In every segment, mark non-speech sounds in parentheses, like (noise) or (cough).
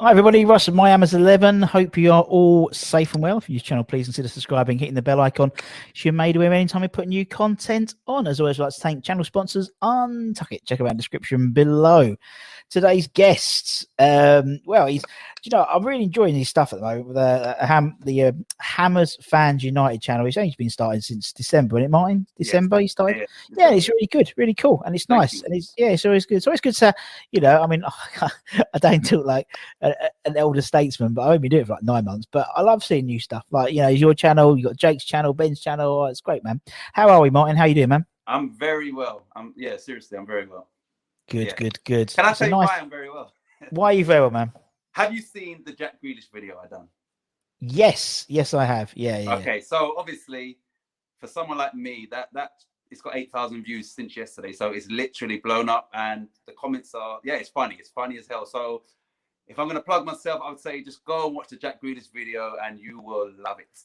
Hi everybody, Russ of My Hammers 11. Hope you are all safe and well. If you're new channel, please consider subscribing, hitting the bell icon. So you're made aware anytime we put new content on. As always, I'd like to thank channel sponsors Untuck It. Check out the description below. Today's guests, um, well, he's, you know, I'm really enjoying his stuff at the moment with uh, Ham, the uh, Hammers Fans United channel. He's only been starting since December, isn't it, Martin? December he started. Yeah, it's really good, really cool, and it's Thank nice, you. and it's yeah, it's always good. It's always good to, you know, I mean, (laughs) I don't talk like a, a- an elder statesman, but I've only been doing it for like nine months. But I love seeing new stuff. Like you know, your channel, you got Jake's channel, Ben's channel. Oh, it's great, man. How are we, Martin? How you doing, man? I'm very well. I'm yeah, seriously, I'm very well. Good, Yeah. good, good. Can I It's a tell you nice- why I'm very well? (laughs) Why are you very well, man? Have you seen the Jack Grealish video I done? Yes, yes, I have. Yeah, yeah. Okay, so obviously, for someone like me, that that it's got eight thousand views since yesterday, so it's literally blown up, and the comments are yeah, it's funny, it's funny as hell. So if I'm gonna plug myself, I would say just go and watch the Jack Grealish video, and you will love it.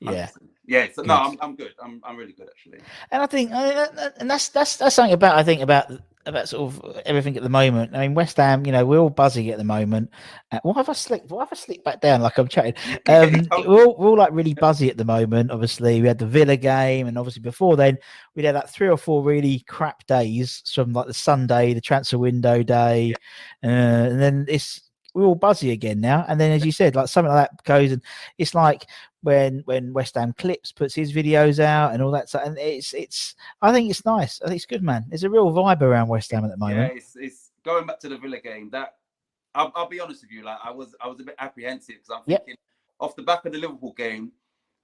Yeah. 100%. yeah. So no, I'm, I'm good. I'm I'm really good actually. And I think, uh, uh, and that's that's that's something about I think about about sort of everything at the moment. I mean, West Ham, you know, we're all buzzing at the moment. Uh, why have I slipped? Why have I slipped back down like I'm chatting? (laughs) Um, we're, all, we're all like really buzzy at the moment. Obviously, we had the Villa game, and obviously before then we'd had like three or four really crap days from like the Sunday, the transfer window day, uh, and then it's we're all buzzy again now. And then, as you said, like something like that goes, and it's like when when West Ham Clips puts his videos out and all that. So, and it's it's I think it's nice. I think it's good, man. There's a real vibe around West Ham at the Yeah, moment. it's, it's going back to the Villa game. That I'll, I'll be honest with you, like I was I was a bit apprehensive because I'm Yep. thinking off the back of the Liverpool game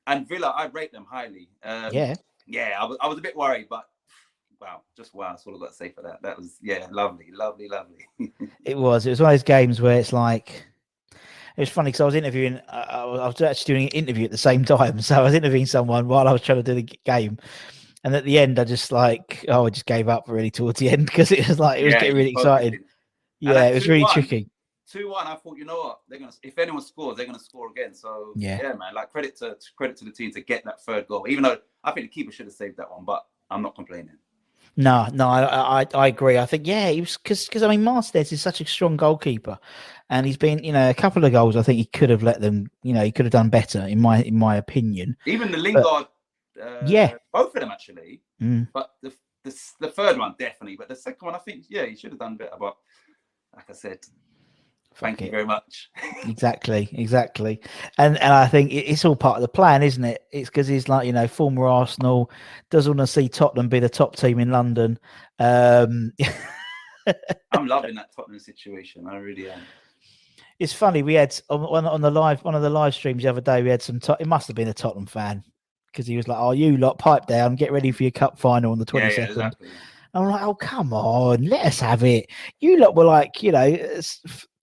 and Villa, I rate them highly. Um, yeah, yeah, I was I was a bit worried, but wow, just wow. That's all I've got to say for that. That was yeah, lovely, lovely, lovely. (laughs) it was. It was one of those games where it's like. It was funny because I was interviewing. I, I was actually doing an interview at the same time, (laughs) so I was interviewing someone while I was trying to do the game, and at the end, I just like, oh, I just gave up really towards the end (laughs) because it was like it was Yeah, getting really excited. Yeah, it was really 2-1, tricky. Two one, I thought you know what they're gonna if anyone scores they're gonna score again. So Yeah. yeah, man, like credit to credit to the team to get that third goal. Even though I think the keeper should have saved that one, but I'm not complaining. No, no, I, I, I agree. I think yeah, he was because I mean Martinez is such a strong goalkeeper, and he's been you know a couple of goals. I think he could have let them. You know, he could have done better in my in my opinion. Even the Lingard, uh, Yeah. both of them actually. Mm. But the, the the third one definitely, but the second one I think yeah he should have done better. But like I said, thank you it. very much. Exactly, exactly, and and I think it's all part of the plan, isn't it? It's because he's like you know former Arsenal, does want to see Tottenham be the top team in London. Um, (laughs) I'm loving that Tottenham situation. I really am. it's funny we had on, on the live one of the live streams the other day we had some. It must have been a Tottenham fan because he was like, "Oh, you lot, pipe down, get ready for your cup final on the Yeah, twenty yeah, exactly. I'm like, "Oh, come on, let us have it." You lot were like, you know,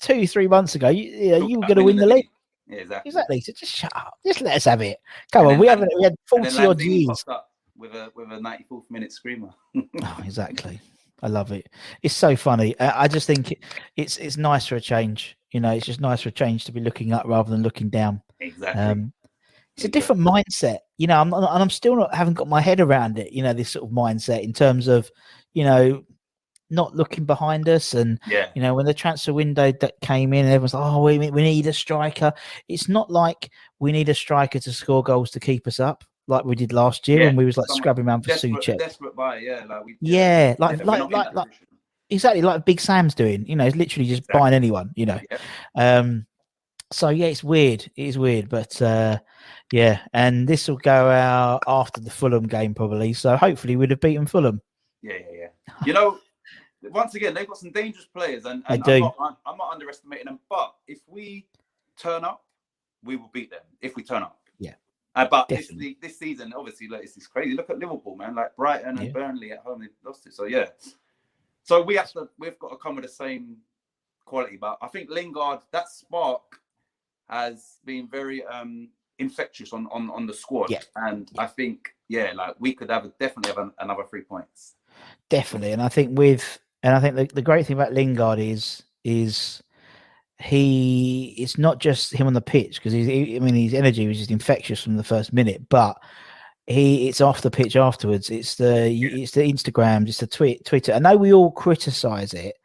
two three months ago, you, you, know, you were going to win the league. Yeah, exactly. Exactly. So just shut up. Just let us have it. Come And on, we haven't. We had forty odd years. with a with a 94th minute screamer. Oh, (laughs) exactly. I love it. It's so funny. I I just think it- it's it's nice for a change. You know, it's just nice for a change to be looking up rather than looking down. exactly. Um, it's a different mindset. You know, I'm not, and I'm still not haven't got my head around it. You know, this sort of mindset in terms of, you know, not looking behind us and yeah. you know when the transfer window that came in, everyone's like, "Oh, we we need a striker." It's not like we need a striker to score goals to keep us up, like we did last year Yeah, when we was like someone scrubbing around for Desperate, Soucek. desperate buy, yeah. Like we, Yeah, like like like, like exactly like Big Sam's doing. You know, he's literally just Exactly. buying anyone. You know, Yeah. um, so yeah, it's weird. It is weird, but uh, yeah, and this will go out after the Fulham game probably. So hopefully we'd have beaten Fulham. Yeah, yeah, yeah. (laughs) You know, once again, they've got some dangerous players, and, and do. I'm, not, I'm, not underestimating them. But if we turn up, we will beat them. If we turn up, Yeah. Uh, but this, this season, obviously, like, it's, it's crazy. Look at Liverpool, man. Like Brighton and Yeah. Burnley at home, they lost it. So yeah. So we have to. We've got to come with the same quality. But I think Lingard, that spark, has been very um infectious on on on the squad. Yeah. And I think yeah, like we could have definitely have an, another three points. Definitely, and I think with and I think the, the great thing about Lingard is is he it's not just him on the pitch because he's I mean his energy was just infectious from the first minute, but he it's off the pitch afterwards. It's the it's the Instagrams, it's the tweet Twitter. I know we all criticize it.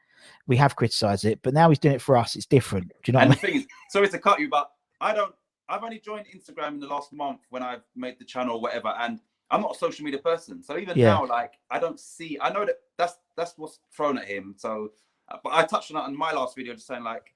We have criticized it, but now he's doing it for us. It's different. Do you know and what the thing is, sorry to cut you, but I don't. I've only joined Instagram in the last month when I've made the channel or whatever, and I'm not a social media person. So even Yeah. now, like I don't see. I know that that's that's what's thrown at him. So, uh, but I touched on that in my last video, just saying like,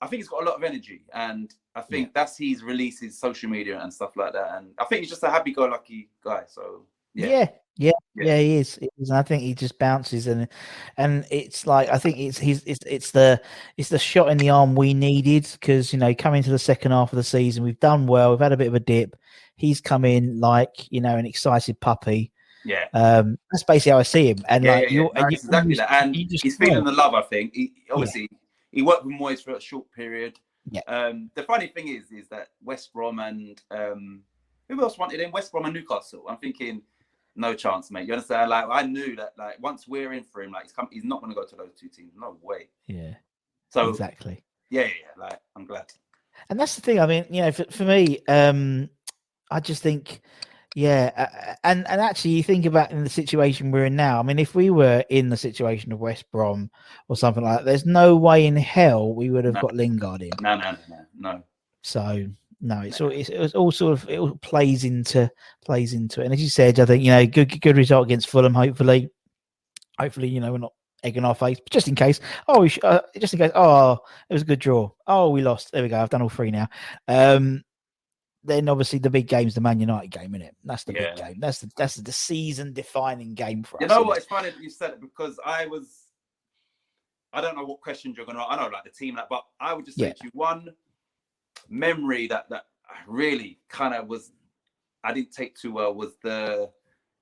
I think he's got a lot of energy, and I think that's he's released his social media and stuff like that. And I think he's just a happy-go-lucky guy. So yeah, yeah, yeah, Yeah. yeah, he is. He is. I think he just bounces and and it's like I think it's he's it's it's the it's the shot in the arm we needed because you know coming to the second half of the season we've done well we've had a bit of a dip he's come in like you know an excited puppy yeah. um that's basically how I see him and yeah, like yeah, yeah. you're No, and it's you exactly that. And he's feeling the love. I think. He, obviously, he worked with Moyes for a short period. Yeah. Um, the funny thing is, is that West Brom and um, who else wanted him? West Brom and Newcastle. I'm thinking, no chance, mate. You understand? Like I knew that. Like once we're in for him, like he's come, he's not going to go to those two teams. No way. yeah So exactly yeah, yeah, yeah. Like I'm glad. and that's the thing. I mean, you know, for, for me, um, I just think, yeah, and and actually, you think about in the situation we're in now. I mean, if we were in the situation of West Brom or something like that, there's no way in hell we would have No. got Lingard in. No, no, no, no. So no, it's all it's, it was all sort of it all plays into plays into it. And as you said, I think you know, good good result against Fulham. Hopefully, hopefully, you know, we're not egging our face, but just in case. Oh, we sh- uh, just in case. Oh, it was a good draw. Oh, we lost. There we go. I've done all three now. Um, then obviously the big game's the Man United game, isn't it? That's the big game. That's the that's the season defining game for You us. You know what? it? It's funny that you said it because I was. I don't know what questions you're gonna. I know like the team, like, but I would just say Yeah. to you one memory that that really kind of was. I didn't take too well was the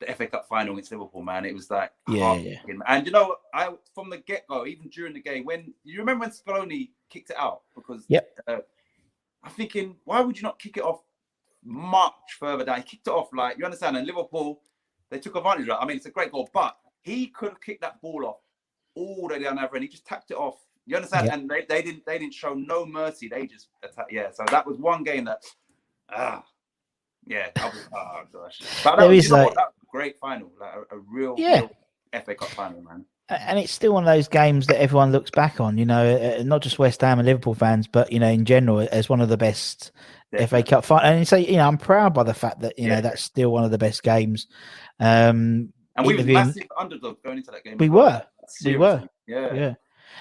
the FA Cup final against Liverpool. Man, it was like Yeah, yeah. And you know, I from the get go, even during the game, when you remember when Scaloni kicked it out because Yep. uh, I'm thinking, why would you not kick it off much further down? He kicked it off like you understand, and Liverpool they took advantage of it. I mean, it's a great goal, but he could have kicked that ball off all the way down the other end. He just tapped it off. You understand? Yeah. And they, they didn't they didn't show no mercy. They just attacked. Yeah, so that was one game that ah yeah. I was, oh gosh. But that There was, is like- That was a great final, like a, a real, Yeah. real FA Cup final, man. And it's still one of those games that everyone looks back on. You know, uh, not just West Ham and Liverpool fans, but you know, in general, as one of the best FA Cup final. And so, you know, I'm proud by the fact that you know that's still one of the best games. Um, And we were massive underdogs going into that game. We were. We were. Yeah. yeah.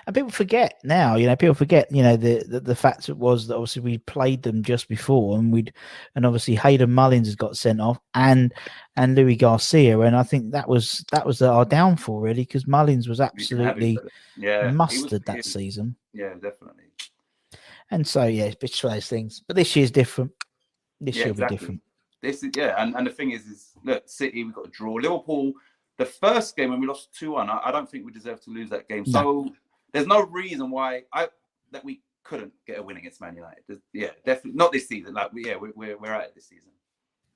And people forget now, you know, people forget, you know, the, the the fact it was that obviously we played them just before, and we'd, and obviously Hayden Mullins has got sent off, and and Luis Garcia, and I think that was that was our downfall really, because Mullins was We can have absolutely yeah, he was- mustard that season, Yeah, definitely. And so yeah, it's just one of those things. But this year's different. This Yeah, year will exactly. be different. This is yeah, and, and the thing is, is look, City we got a draw. Liverpool, the first game when we lost two one, I, I don't think we deserve to lose that game. No. So there's no reason why I that we couldn't get a win against Man United. There's- yeah, definitely not this season. Like we, yeah, we, we're we're at it this season.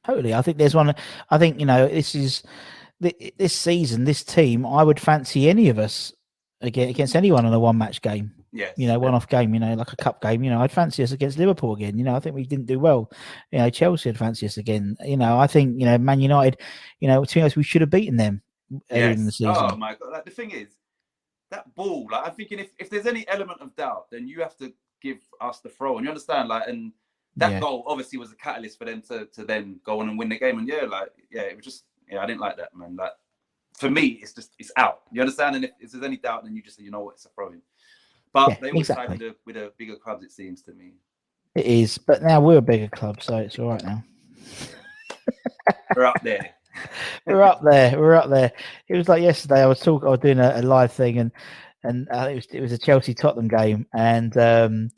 Totally. I think there's one. I think you know this is this season. This team, I would fancy any of us again against anyone in a one match game. Yes. You know, one off game. You know, like a cup game. You know, I'd fancy us against Liverpool again. You know, I think we didn't do well. You know, Chelsea would fancy us again. You know, I think you know Man United. You know, to be honest, we should have beaten them earlier in the oh season. Oh my god! Like the thing is, that ball. Like I'm thinking, if, if there's any element of doubt, then you have to give us the throw. And you understand, like, and that Yeah. goal obviously was a catalyst for them to to then go on and win the game. And yeah, like, yeah, it was just, yeah, I didn't like that, man. Like, for me, it's just it's out. You understand? And if, if there's any doubt, then you just say, you know what, it's a throw in. But Yeah, they always side exactly. with, the, with the bigger clubs, it seems to me. It is, but now we're a bigger club, so it's all right now. We're up there. (laughs) we're up there. We're up there. It was like yesterday. I was talking. I was doing a, a live thing, and and uh, it was it was a Chelsea Tottenham game, and um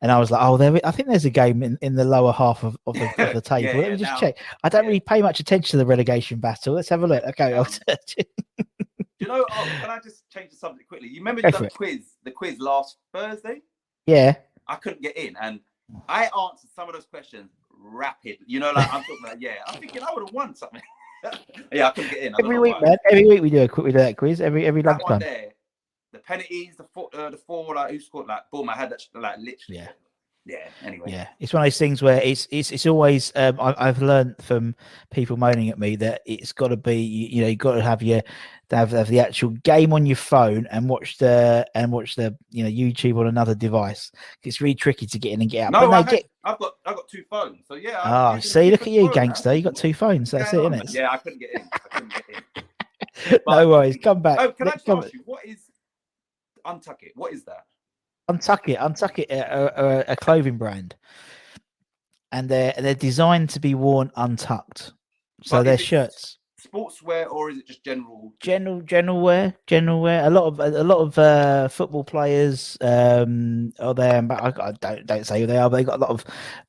and I was like, oh, there. I think there's a game in, in the lower half of, of, the, of the (laughs) table. Yeah, Let me just now- check. I don't yeah. really pay much attention to the relegation battle. Let's have a look. Okay, I'll Um, Do you know? Oh, can I just change the subject quickly? You remember Go you for done it. the quiz, the quiz last Thursday? yeah. I couldn't get in, and I answered some of those questions rapid. You know, like I'm talking about. Yeah, I'm thinking I would have won something. (laughs) yeah, I couldn't get in. Every week, why. man. Every week we do a quick we do that quiz. Every every lunchtime. there, the penalties, the four, uh, the four, like who scored, like boom, I had that, like literally. Yeah. Yeah. Anyway. Yeah, it's one of those things where it's it's it's always. Um, I, I've learned from people moaning at me that it's got to be you, you know you got to have your to have, have the actual game on your phone and watch the and watch the you know YouTube on another device. It's really tricky to get in and get out. No, but I no, had, get I've got I've got two phones, so yeah. Ah, see, look at you, now. gangster. You got two phones. That's Yeah, it, isn't it? Yeah, I couldn't get in. I couldn't get in. (laughs) no worries. Come back. Oh, can I just ask you, what is untuck it? What is that? Untuck it, Untuck it, a, a, a clothing brand, and they're they're designed to be worn untucked. So But they're is shirts. Sportswear or is it just general? general general wear general wear. A lot of a lot of uh football players um are there but I, I don't don't say who they are but they got a lot of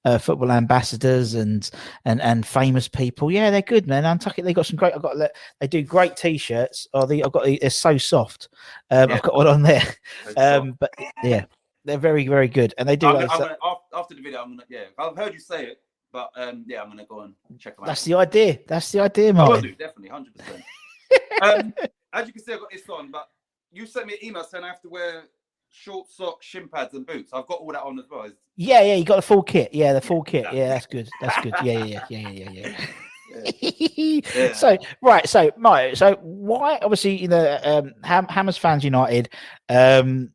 uh, football ambassadors and and and famous people. Yeah they're good man. Untuck it they got some great i've got they do great t-shirts. Oh the i've got the- they're so soft. Um Yeah. i've got one on there. So- um but yeah they're very very good and they do I'm, like, gonna, I'm so- gonna, after the video, I'm gonna yeah. I've heard you say it, but um, yeah, I'm gonna go and check them out. that's the idea that's the idea I will Martin. do definitely, hundred percent. Um, (laughs) as you can see, I've got this on, but you sent me an email saying I have to wear short socks, shin pads, and boots. I've got all that on as well. Yeah yeah you got the full kit yeah the full kit yeah that's good that's good (laughs) yeah yeah yeah yeah yeah yeah Yeah. (laughs) So right, so Mike, so why obviously you know um Ham, Hammers fans United, um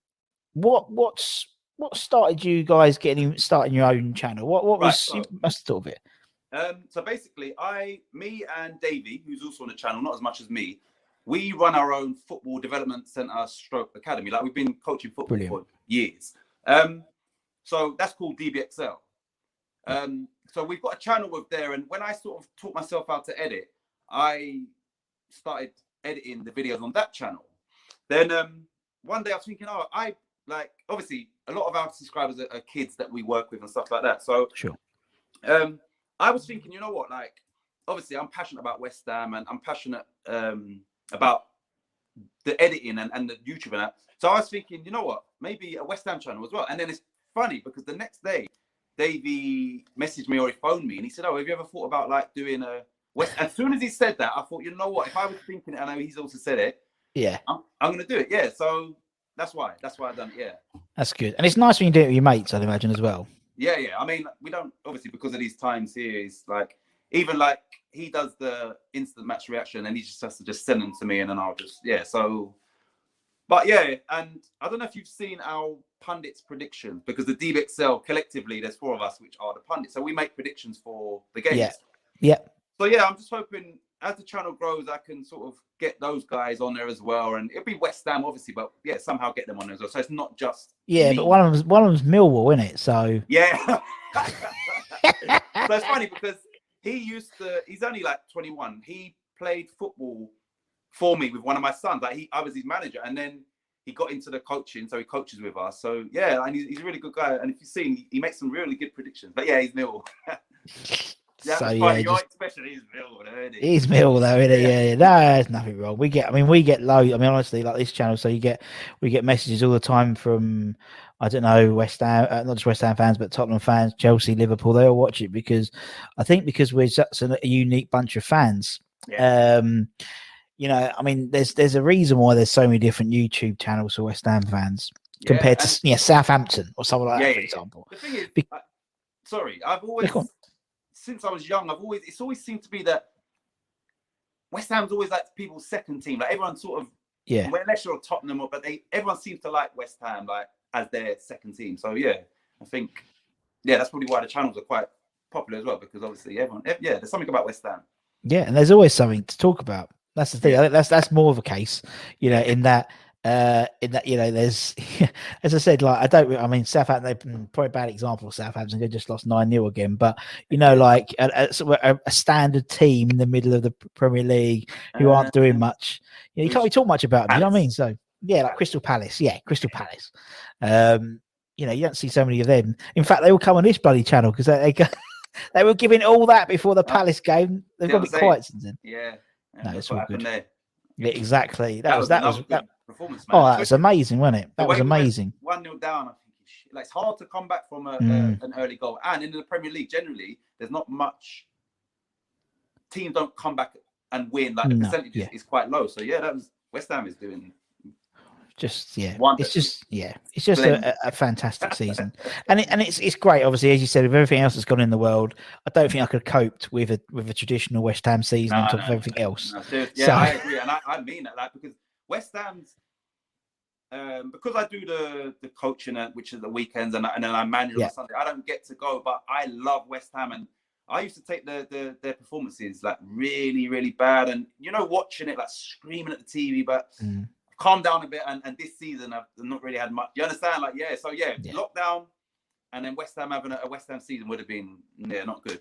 what what's what started you guys getting starting your own channel? What what Right, was so- you must have thought of it? Um, so basically, I, me, and Davey, who's also on the channel, not as much as me, we run our own football development center stroke academy. Like we've been coaching football Brilliant. for years. Um, so that's called DBXL. Um, so we've got a channel with there, and when I sort of taught myself how to edit, I started editing the videos on that channel. Then um, one day I was thinking, oh, I like obviously a lot of our subscribers are, are kids that we work with and stuff like that. So Sure. um, I was thinking, you know what? Like, obviously, I'm passionate about West Ham and I'm passionate um, about the editing and, and the YouTube and that. So I was thinking, you know what? Maybe a West Ham channel as well. And then it's funny because the next day, Davey messaged me or he phoned me and he said, "Oh, have you ever thought about like doing a West?" As soon as he said that, I thought, you know what? If I was thinking it, I know he's also said it, Yeah, I'm, I'm going to do it. Yeah. So that's why. That's why I done it. Yeah. that's good, and it's nice when you do it with your mates. I'd imagine as well. Yeah, yeah. I mean, we don't obviously because of these times here. It's like even like he does the instant match reaction, and he just has to just send them to me, and then I'll just yeah. So, but yeah, and I don't know if you've seen our pundits' predictions because the DBXL collectively, there's four of us which are the pundits, so we make predictions for the games. Yeah. Yeah, So yeah, I'm just hoping as the channel grows, I can sort of get those guys on there as well, and it'll be West Ham obviously, but yeah, somehow get them on there as well. So it's not just yeah, me. but one of them's one of them's Millwall, isn't it? So (laughs) Yeah. (laughs) so it's funny because he used to, he's only like 21. He played football for me with one of my sons. Like he, I was his manager. And then he got into the coaching. So he coaches with us. So yeah, and he's, he's a really good guy. And if you've seen, he makes some really good predictions. But yeah, he's nil. (laughs) Yeah, so yeah, just, expression is Millwall, isn't it? He's Mill though, isn't he? Yeah, yeah. No, there's nothing wrong. We get, I mean, we get low. I mean, honestly, like this channel, so you get, we get messages all the time from, I don't know, West Ham, uh, not just West Ham fans, but Tottenham fans, Chelsea, Liverpool. They all watch it because, I think, because we're such a unique bunch of fans. Yeah. Um, you know, I mean, there's there's a reason why there's so many different YouTube channels for West Ham fans Yeah, compared to yeah Southampton or someone like Yeah, that, for example. The thing is, Be- uh, sorry, I've always. Since I was young, I've always, it's always seemed to be that West Ham's always like people's second team. Like everyone sort of, Yeah, well, unless you're Tottenham, but they, everyone seems to like West Ham like as their second team. So yeah, I think, yeah, that's probably why the channels are quite popular as well because obviously everyone, eh, yeah, there's something about West Ham. Yeah, and there's always something to talk about. That's the thing. I think that's that's more of a case, you know, in that uh in that you know there's (laughs) as I said, like I don't I mean Southampton they mm, probably a bad example of Southampton, they just lost nine 0 again. But you know, like a, a, a, a standard team in the middle of the Premier League who aren't doing much. You, know, you can't really talk much about them, you know what I mean? So yeah, like Crystal Palace, yeah, Crystal Palace. Um, you know, you don't see so many of them. In fact, they all come on this bloody channel because they they, go, (laughs) they were giving all that before the Palace game. They've got to be quiet since then. Yeah, No, that's it's what all good. there. Yeah, exactly. That, was that was that, performance. Man. oh, that was amazing, wasn't it? That was amazing. One 0 down. I think it's, like, it's hard to come back from a, Mm. a, an early goal, and in the Premier League generally, there's not much. Teams don't come back and win. Like the No, percentage yeah. is, is quite low. So yeah, that was West Ham is doing. Just yeah, Wonderful. it's just yeah, it's just a, a fantastic season, (laughs) and it, and it's it's great. Obviously, as you said, with everything else that's gone in the world, I don't think I could have coped with a with a traditional West Ham season on top no, of everything else. No, seriously, yeah, So- I (laughs) agree, and I, I mean that, like because West Ham's. Um, because I do the the coaching, at, which is the weekends, and, and then I manage Yeah. on Sunday. I don't get to go, but I love West Ham, and I used to take the, the their performances like really, really bad, and you know, watching it like screaming at the TV, but Mm. Calm down a bit. And, and this season, I've not really had much. You understand? Like, yeah, so yeah, Yeah. lockdown, and then West Ham having a, a West Ham season would have been yeah, not good.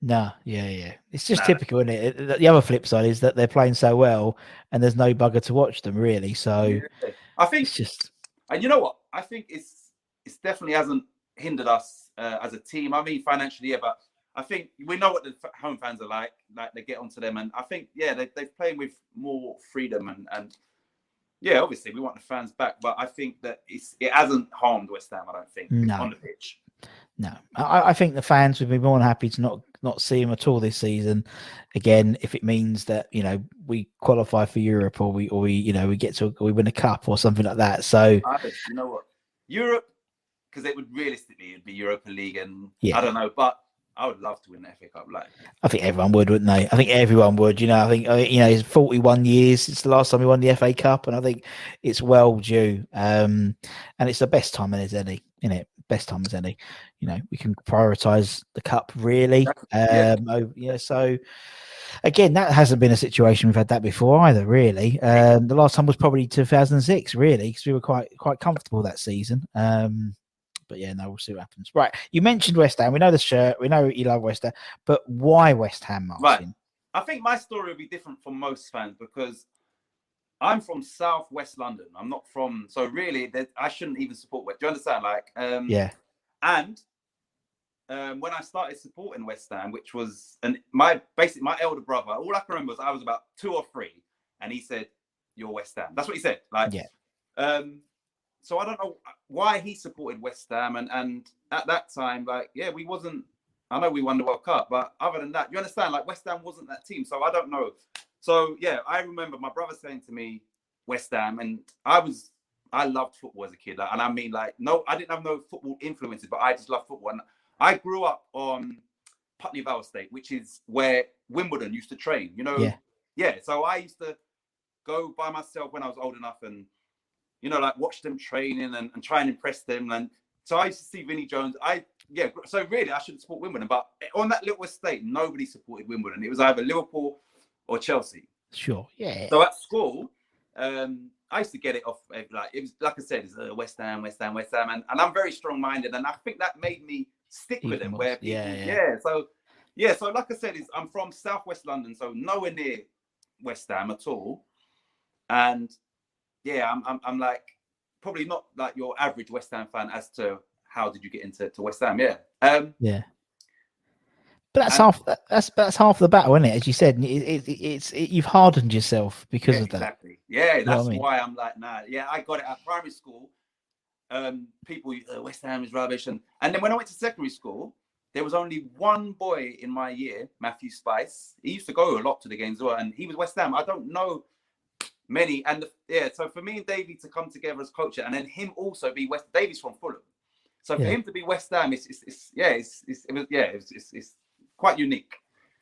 No, yeah, yeah. It's just Nah. typical, isn't it? The other flip side is that they're playing so well, and there's no bugger to watch them really. So Yeah. I think it's just And you know what? I think it's it's definitely hasn't hindered us uh, as a team. I mean, financially, yeah, but I think we know what the f- home fans are like. Like they get onto them, and I think yeah, they they're playing with more freedom and and yeah, obviously we want the fans back, but I think that it's it hasn't harmed West Ham. I don't think No. on the pitch. No, I, I think the fans would be more than happy to not not see him at all this season. Again, if it means that you know we qualify for Europe or we or we you know we get to we win a cup or something like that. So I, you know what? Europe, because it would realistically it'd be Europa League, and Yeah. I don't know, but I would love to win the FA Cup. Like I think everyone would, wouldn't they? I think everyone would. You know, I think uh, you know it's 41 years since the last time we won the FA Cup, and I think it's well due. Um, and it's the best time there's any, in it, best time as any. You know, we can prioritise the cup really. Yeah. Um, oh, yeah. So again, that hasn't been a situation we've had that before either. Really, um, the last time was probably 2006, really, because we were quite quite comfortable that season. Um, but yeah, no, we'll see what happens. Right, you mentioned West Ham. We know the shirt. We know you love West Ham, but why West Ham, Martin? Right. I think my story will be different from most fans because I'm from Southwest London. I'm not from so really that I shouldn't even support West. Do you understand? Like, um, Yeah, And um, when I started supporting West Ham, which was and my basically my elder brother, all I can remember was I was about two or three, and he said, "You're West Ham." That's what he said. Like, Yeah. Um, so I don't know why he supported West Ham, and and at that time, like, yeah, we wasn't. I know we won the World Cup, but other than that, you understand, like West Ham wasn't that team. So I don't know. So yeah, I remember my brother saying to me, West Ham, and I was I loved football as a kid, like, and I mean, like, no, I didn't have no football influences, but I just love football. And I grew up on Putney Vale Estate, which is where Wimbledon used to train. You know, Yeah. yeah. So I used to go by myself when I was old enough, and you know, like watch them training and, and try and impress them. And so I used to see Vinnie Jones. I yeah. So really, I should support Wimbledon, but on that little estate, nobody supported Wimbledon. It was either Liverpool or Chelsea. sure. Yeah, So at school, um, I used to get it off eh, like it was like I said, it's uh, West Ham, West Ham, West Ham, and, and I'm very strong-minded, and I think that made me stick with them. Where people, Yeah, yeah, yeah. so yeah, so like I said, is I'm from Southwest London, so nowhere near West Ham at all, and yeah, I'm I'm, I'm like probably not like your average West Ham fan as to how did you get into to West Ham, yeah. Um, yeah. But that's And- half. That's that's half the battle, isn't it? As you said, it, it, it's it, you've hardened yourself because yeah, of that. Exactly. Yeah, know what that's I mean? why I'm like, nah. Yeah, I got it at primary school. Um, people, uh, West Ham is rubbish, and and then when I went to secondary school, there was only one boy in my year, Matthew Spice. He used to go a lot to the games as well, and he was West Ham. I don't know many, and the, yeah. So for me and Davey to come together as coach, and then him also be West. Davies from Fulham, so for Yeah. him to be West Ham, it's, it's, it's yeah, it's, it's it was yeah, it's, it's, it's quite unique.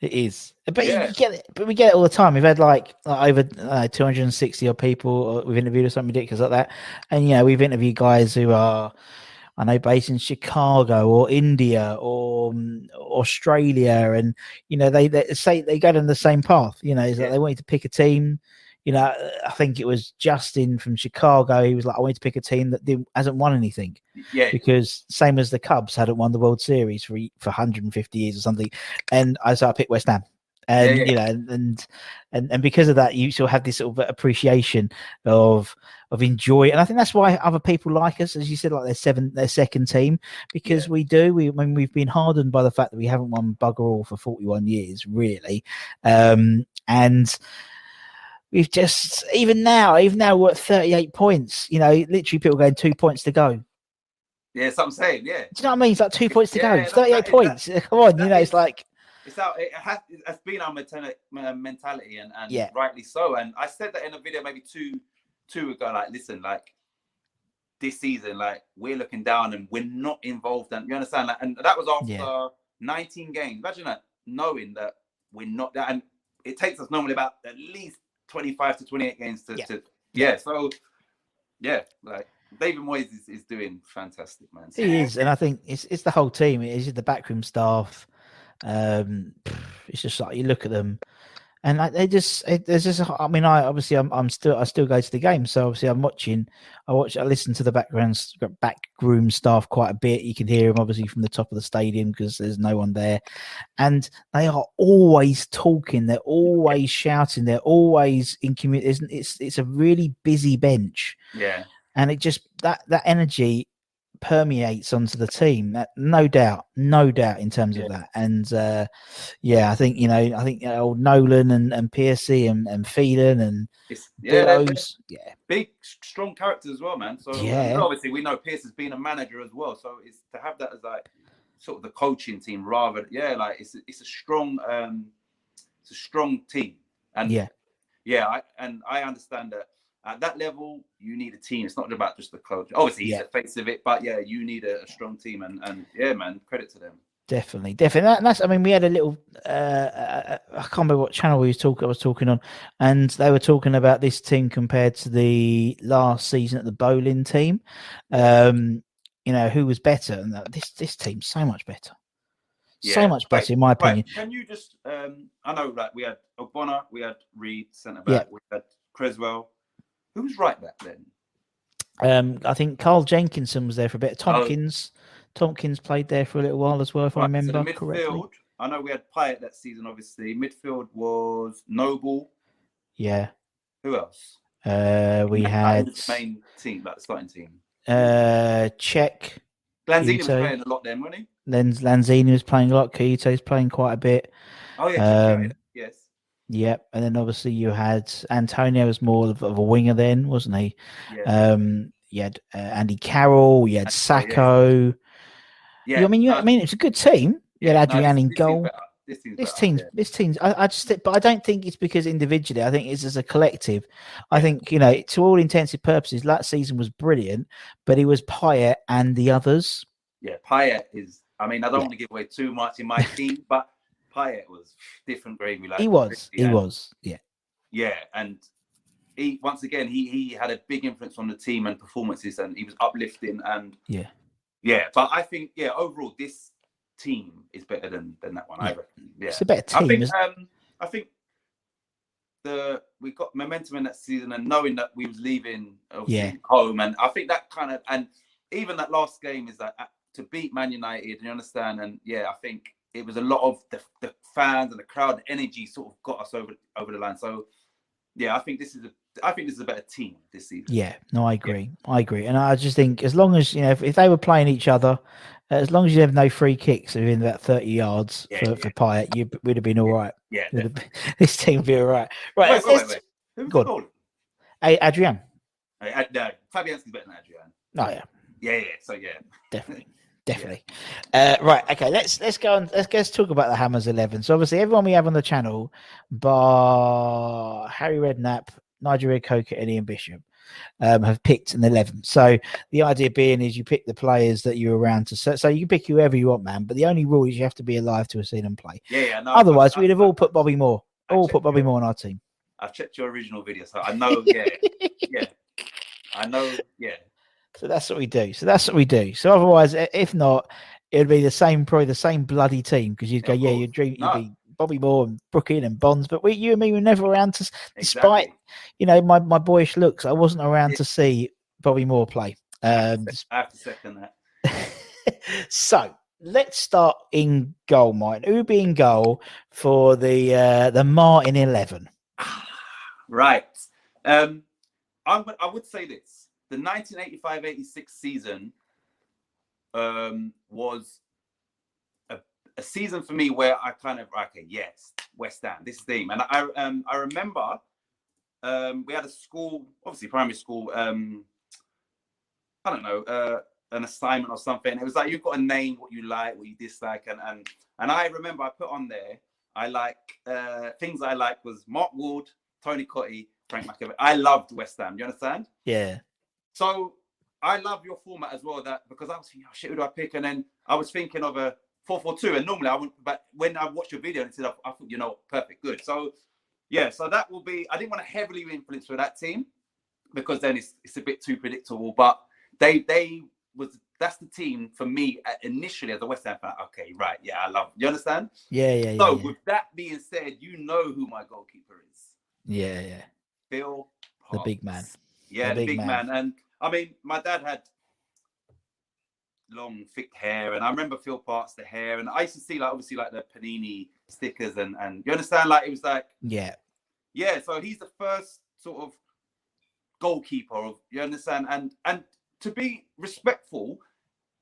It is, but you- Yeah. you get it. But we get it all the time. We've had like like, over uh, 260 odd people uh, we've interviewed or something ridiculous like that, and yeah, we've interviewed guys who are, I know, based in Chicago or India or um, Australia, and you know they, they say they go down the same path. You know, is that Yeah. they wanted to pick a team. You know, I think it was Justin from Chicago. He was like, I wanted to pick a team that didn't, hasn't won anything Yeah, because same as the Cubs hadn't won the World Series for for 150 years or something, and I so I picked West Ham, and Yeah, yeah. you know, and and and because of that, you sort of have this sort of appreciation of of enjoy, and I think that's why other people like us, as you said, like their seven, their second team, because we do. We I mean, we've been hardened by the fact that we haven't won bugger all for 41 years, really, um, and. We've just even now, even now we're at 38 points. You know, literally people going two points to go. yeah, that's what I'm saying. Yeah, Do you know what I mean? It's like two points to Yeah, go. that- 38 that points. (laughs) Come on, you that know, it's like it's out. It has. It's been our mentality, mentality and and Yeah. rightly so. And I said that in a video maybe two two ago. Like, listen, like this season, like we're looking down and we're not involved. And you understand? Like, and that was after Yeah. 19 games. Imagine that, knowing that we're not that, and it takes us normally about at least 25 to 28 games to. Yeah. to yeah. So yeah, like David Moyes is, is doing fantastic, man. He is, and I think it's it's the whole team. It is the backroom staff. Um, it's just like you look at them, and like, they just it, there's just. I mean, I obviously I'm I'm still I still go to the game, so obviously I'm watching. I watch. I listen to the background backroom staff quite a bit. You can hear them obviously from the top of the stadium because there's no one there, and they are always talking. They're always shouting. They're always in community. It's it's a really busy bench yeah. and it just that that energy permeates onto the team that no doubt no doubt in terms Yeah. of that and uh yeah i think you know i think uh, old nolan and and piercy and and Phelan and It's yeah, Billows, yeah big, strong characters as well, man. So Yeah. obviously we know Pearce has been a manager as well. So it's to have that as like sort of the coaching team rather. Yeah, like it's it's a strong um it's a strong team. And Yeah. yeah, I, and I understand that at that level you need a team. It's not about just the coach. Obviously he's Yeah. the face of it, but yeah, you need a, a strong team. And and yeah, man, credit to them. Definitely, definitely. That, that's. I mean, we had a little. Uh, uh, I can't remember what channel we was talking. I was talking on, and they were talking about this team compared to the last season at the Boleyn team. Um, you know, who was better? And that- this this team's so much better. So Yeah, much right, better, in my opinion. Right. Can you just um I know like we had Ogbonna, we had Reid, centre back, we had Cresswell. Who's right back then? Um, I think Carl Jenkinson was there for a bit. Oh. Tomkins, Tomkins played there for a little while as well, if I Right, so remember correctly. midfield, I know we had Payet that season, obviously. Midfield was Noble. Yeah. Who else? Uh, we had the main team, like the starting team. uh, Czech. Lanzini was playing a lot then, wasn't he? Lanzini was playing a lot. Kouyaté's playing quite a bit. Oh yeah, Um. Yep. And then obviously you had Antonio was more of, of a winger then, wasn't he? Yeah. Um, you had uh, Andy Carroll. You had Sakho. yeah. I mean, you, I mean, it's a good team. You had no, Adrian this- in goal. This team's, This team's yeah. this team's I, I just but I don't think it's because individually. I think it's as a collective. I think you know to all intensive purposes, that season was brilliant, but it was Payet and the others. Yeah, Payet is. I mean, I don't Yeah. want to give away too much in my team, but Payet was different gravy. Like he was, he was, yeah, Yeah, and he once again he he had a big influence on the team and performances, and he was uplifting and yeah, yeah. But I think yeah, overall this team is better than than that one. I Yeah. reckon. Yeah, it's a better I team. think um I think the we got momentum in that season and knowing that we was leaving Yeah. home and I think that kind of and even that last game is that uh, to beat Man United you understand and yeah I think it was a lot of the, the fans and the crowd energy sort of got us over over the line so yeah I think this is a I think this is a better team this season. Yeah, no, I agree. I agree, and I just think as long as you know, if, if they were playing each other, as long as you have no free kicks within about thirty yards Yeah, for, yeah. for Payet, you would have been all right. Yeah. Been- (laughs) this team would be all right. Right, Wait, wait, wait, wait. Who's Go the on. goalie? Hey, Adrian. Uh, no, Fabianski's better than Adrian. Oh yeah, Yeah, yeah. So yeah, definitely. (laughs) Definitely. Uh, right. Okay. Let's let's go on. Let's let's talk about the Hammers eleven. So obviously, everyone we have on the channel, bar Harry Redknapp, Nigel Reo-Coker, and Ian Bishop, um, have picked an eleven. So the idea being is you pick the players that you're around to. So, so you can pick whoever you want, man. But the only rule is you have to be alive to have seen them play. yeah, yeah. No, Otherwise, I- we'd have I- all put Bobby Moore. I All put Bobby your- Moore on our team. I've checked your original video, so I know. Yeah, yeah. (laughs) I know. Yeah, So that's what we do. So that's what we do. So otherwise, if not, it'd be the same, probably the same bloody team because you'd go, yeah, you'd dream, you'd be Bobby Moore and Brooking and Bonds, but we, you and me were never around to, s- despite exactly. you know my, my boyish looks, I wasn't around to see Bobby Moore play. Um, (laughs) I have to second that. (laughs) so let's start in goal, Mike. Who be in goal for the uh, the Martin eleven? (sighs) Right. Um, I'm, I would say this: the 1985-86 season um, was a, a season for me where I kind of okay, yes, West Ham, this team, and I um, I remember um, we had a school, obviously primary school. Um, I don't know, uh, an assignment or something. It was like you've got a name, what you like, what you dislike, and and and I remember I put on there. I like uh, things I like was Mark Ward, Tony Cottee, Frank McAvoy. I loved West Ham. You understand? Yeah, So I love your format as well. That because I was thinking, oh shit, who do I pick? And then I was thinking of a four-four-two. And normally I wouldn't, but when I watched your video and it said, I, I thought, you know, perfect, good. So yeah, so that will be. I didn't want to heavily influence with that team because then it's it's a bit too predictable. But they they was that's the team for me uh, initially as a West Ham fan. Okay, right, yeah, I love. You understand? yeah, yeah, yeah, So yeah. with that being said, you know who my goalkeeper is. yeah, yeah. Phil. The big man. Yeah, The the, big big, man. man. And I mean, my dad had long, thick hair, and I remember Phil Parkes the hair, and I used to see like obviously like the Panini stickers, and and you understand like it was like yeah. yeah. So he's the first sort of goalkeeper of you understand, and and to be respectful,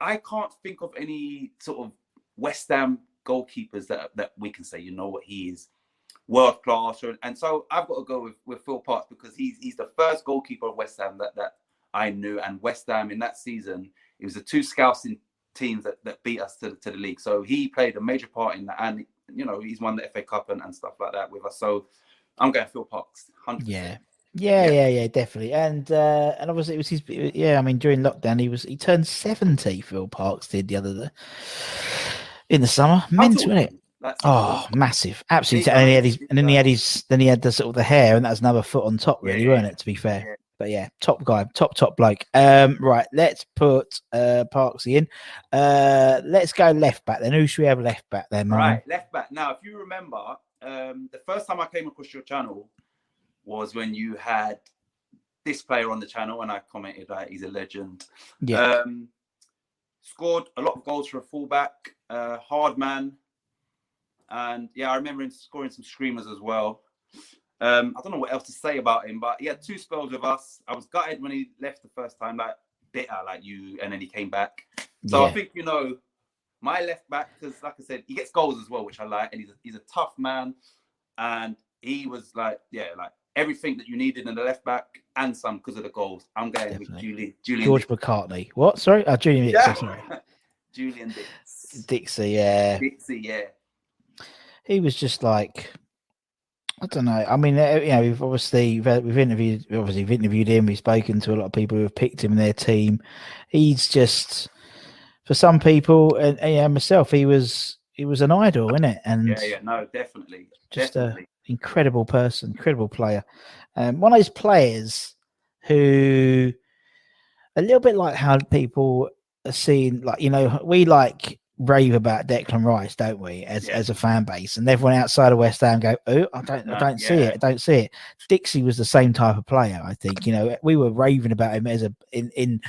I can't think of any sort of West Ham goalkeepers that that we can say you know what he is world class and so I've got to go with, with Phil Parkes because he's he's the first goalkeeper of West Ham that that I knew and West Ham in that season it was the two scouting teams that, that beat us to, to the league so he played a major part in that and you know he's won the FA Cup and, and stuff like that with us so I'm going Phil Parkes 100% Yeah. Yeah, yeah, yeah, definitely, and uh, and obviously it was his. Yeah, I mean during lockdown he was he turned seventy. Phil Parkes did the other the, in the summer. Mental, isn't it? That's Oh, massive, absolutely. And then he had his, and then he had his, then he had the sort of the hair, and that was another foot on top, really, yeah, weren't it? To be fair, Yeah. But yeah, top guy, top top bloke. Um, right, let's put uh Parksy in. Uh, let's go left back then. Who should we have left back then? Right, left back. Now, if you remember, um, the first time I came across your channel was when you had this player on the channel, and I commented that he's a legend. Yeah, Um, scored a lot of goals for a fullback, uh, hard man, and yeah, I remember him scoring some screamers as well. Um, I don't know what else to say about him, but he had two spells with us. I was gutted when he left the first time, like bitter, like you, and then he came back. So yeah, I think you know my left back because, like I said, he gets goals as well, which I like, and he's a, he's a tough man, and he was like, yeah, like everything that you needed in the left back and some because of the goals. I'm going Definitely. with Julie, Julian, George McCartney. What? Sorry, uh, Julian. Dicks. Dixon, sorry. (laughs) Julian Dicks, Dixie. Yeah, Dixie, yeah, he was just like I don't know. I mean, uh, you know, we've obviously we've, interviewed obviously we've interviewed him. We've spoken to a lot of people who have picked him in their team. He's just for some people, and, and yeah, myself, he was he was an idol, isn't it? And yeah, yeah. No, definitely, Just, definitely. incredible person, incredible player. Um, one of those players who a little bit like how people are seeing, like you know, we like rave about Declan Rice, don't we, as Yeah. as a fan base, and everyone outside of West Ham go, "Oh, I don't, I don't see it, I don't see it." Dixie was the same type of player, I think. You know, we were raving about him as a in in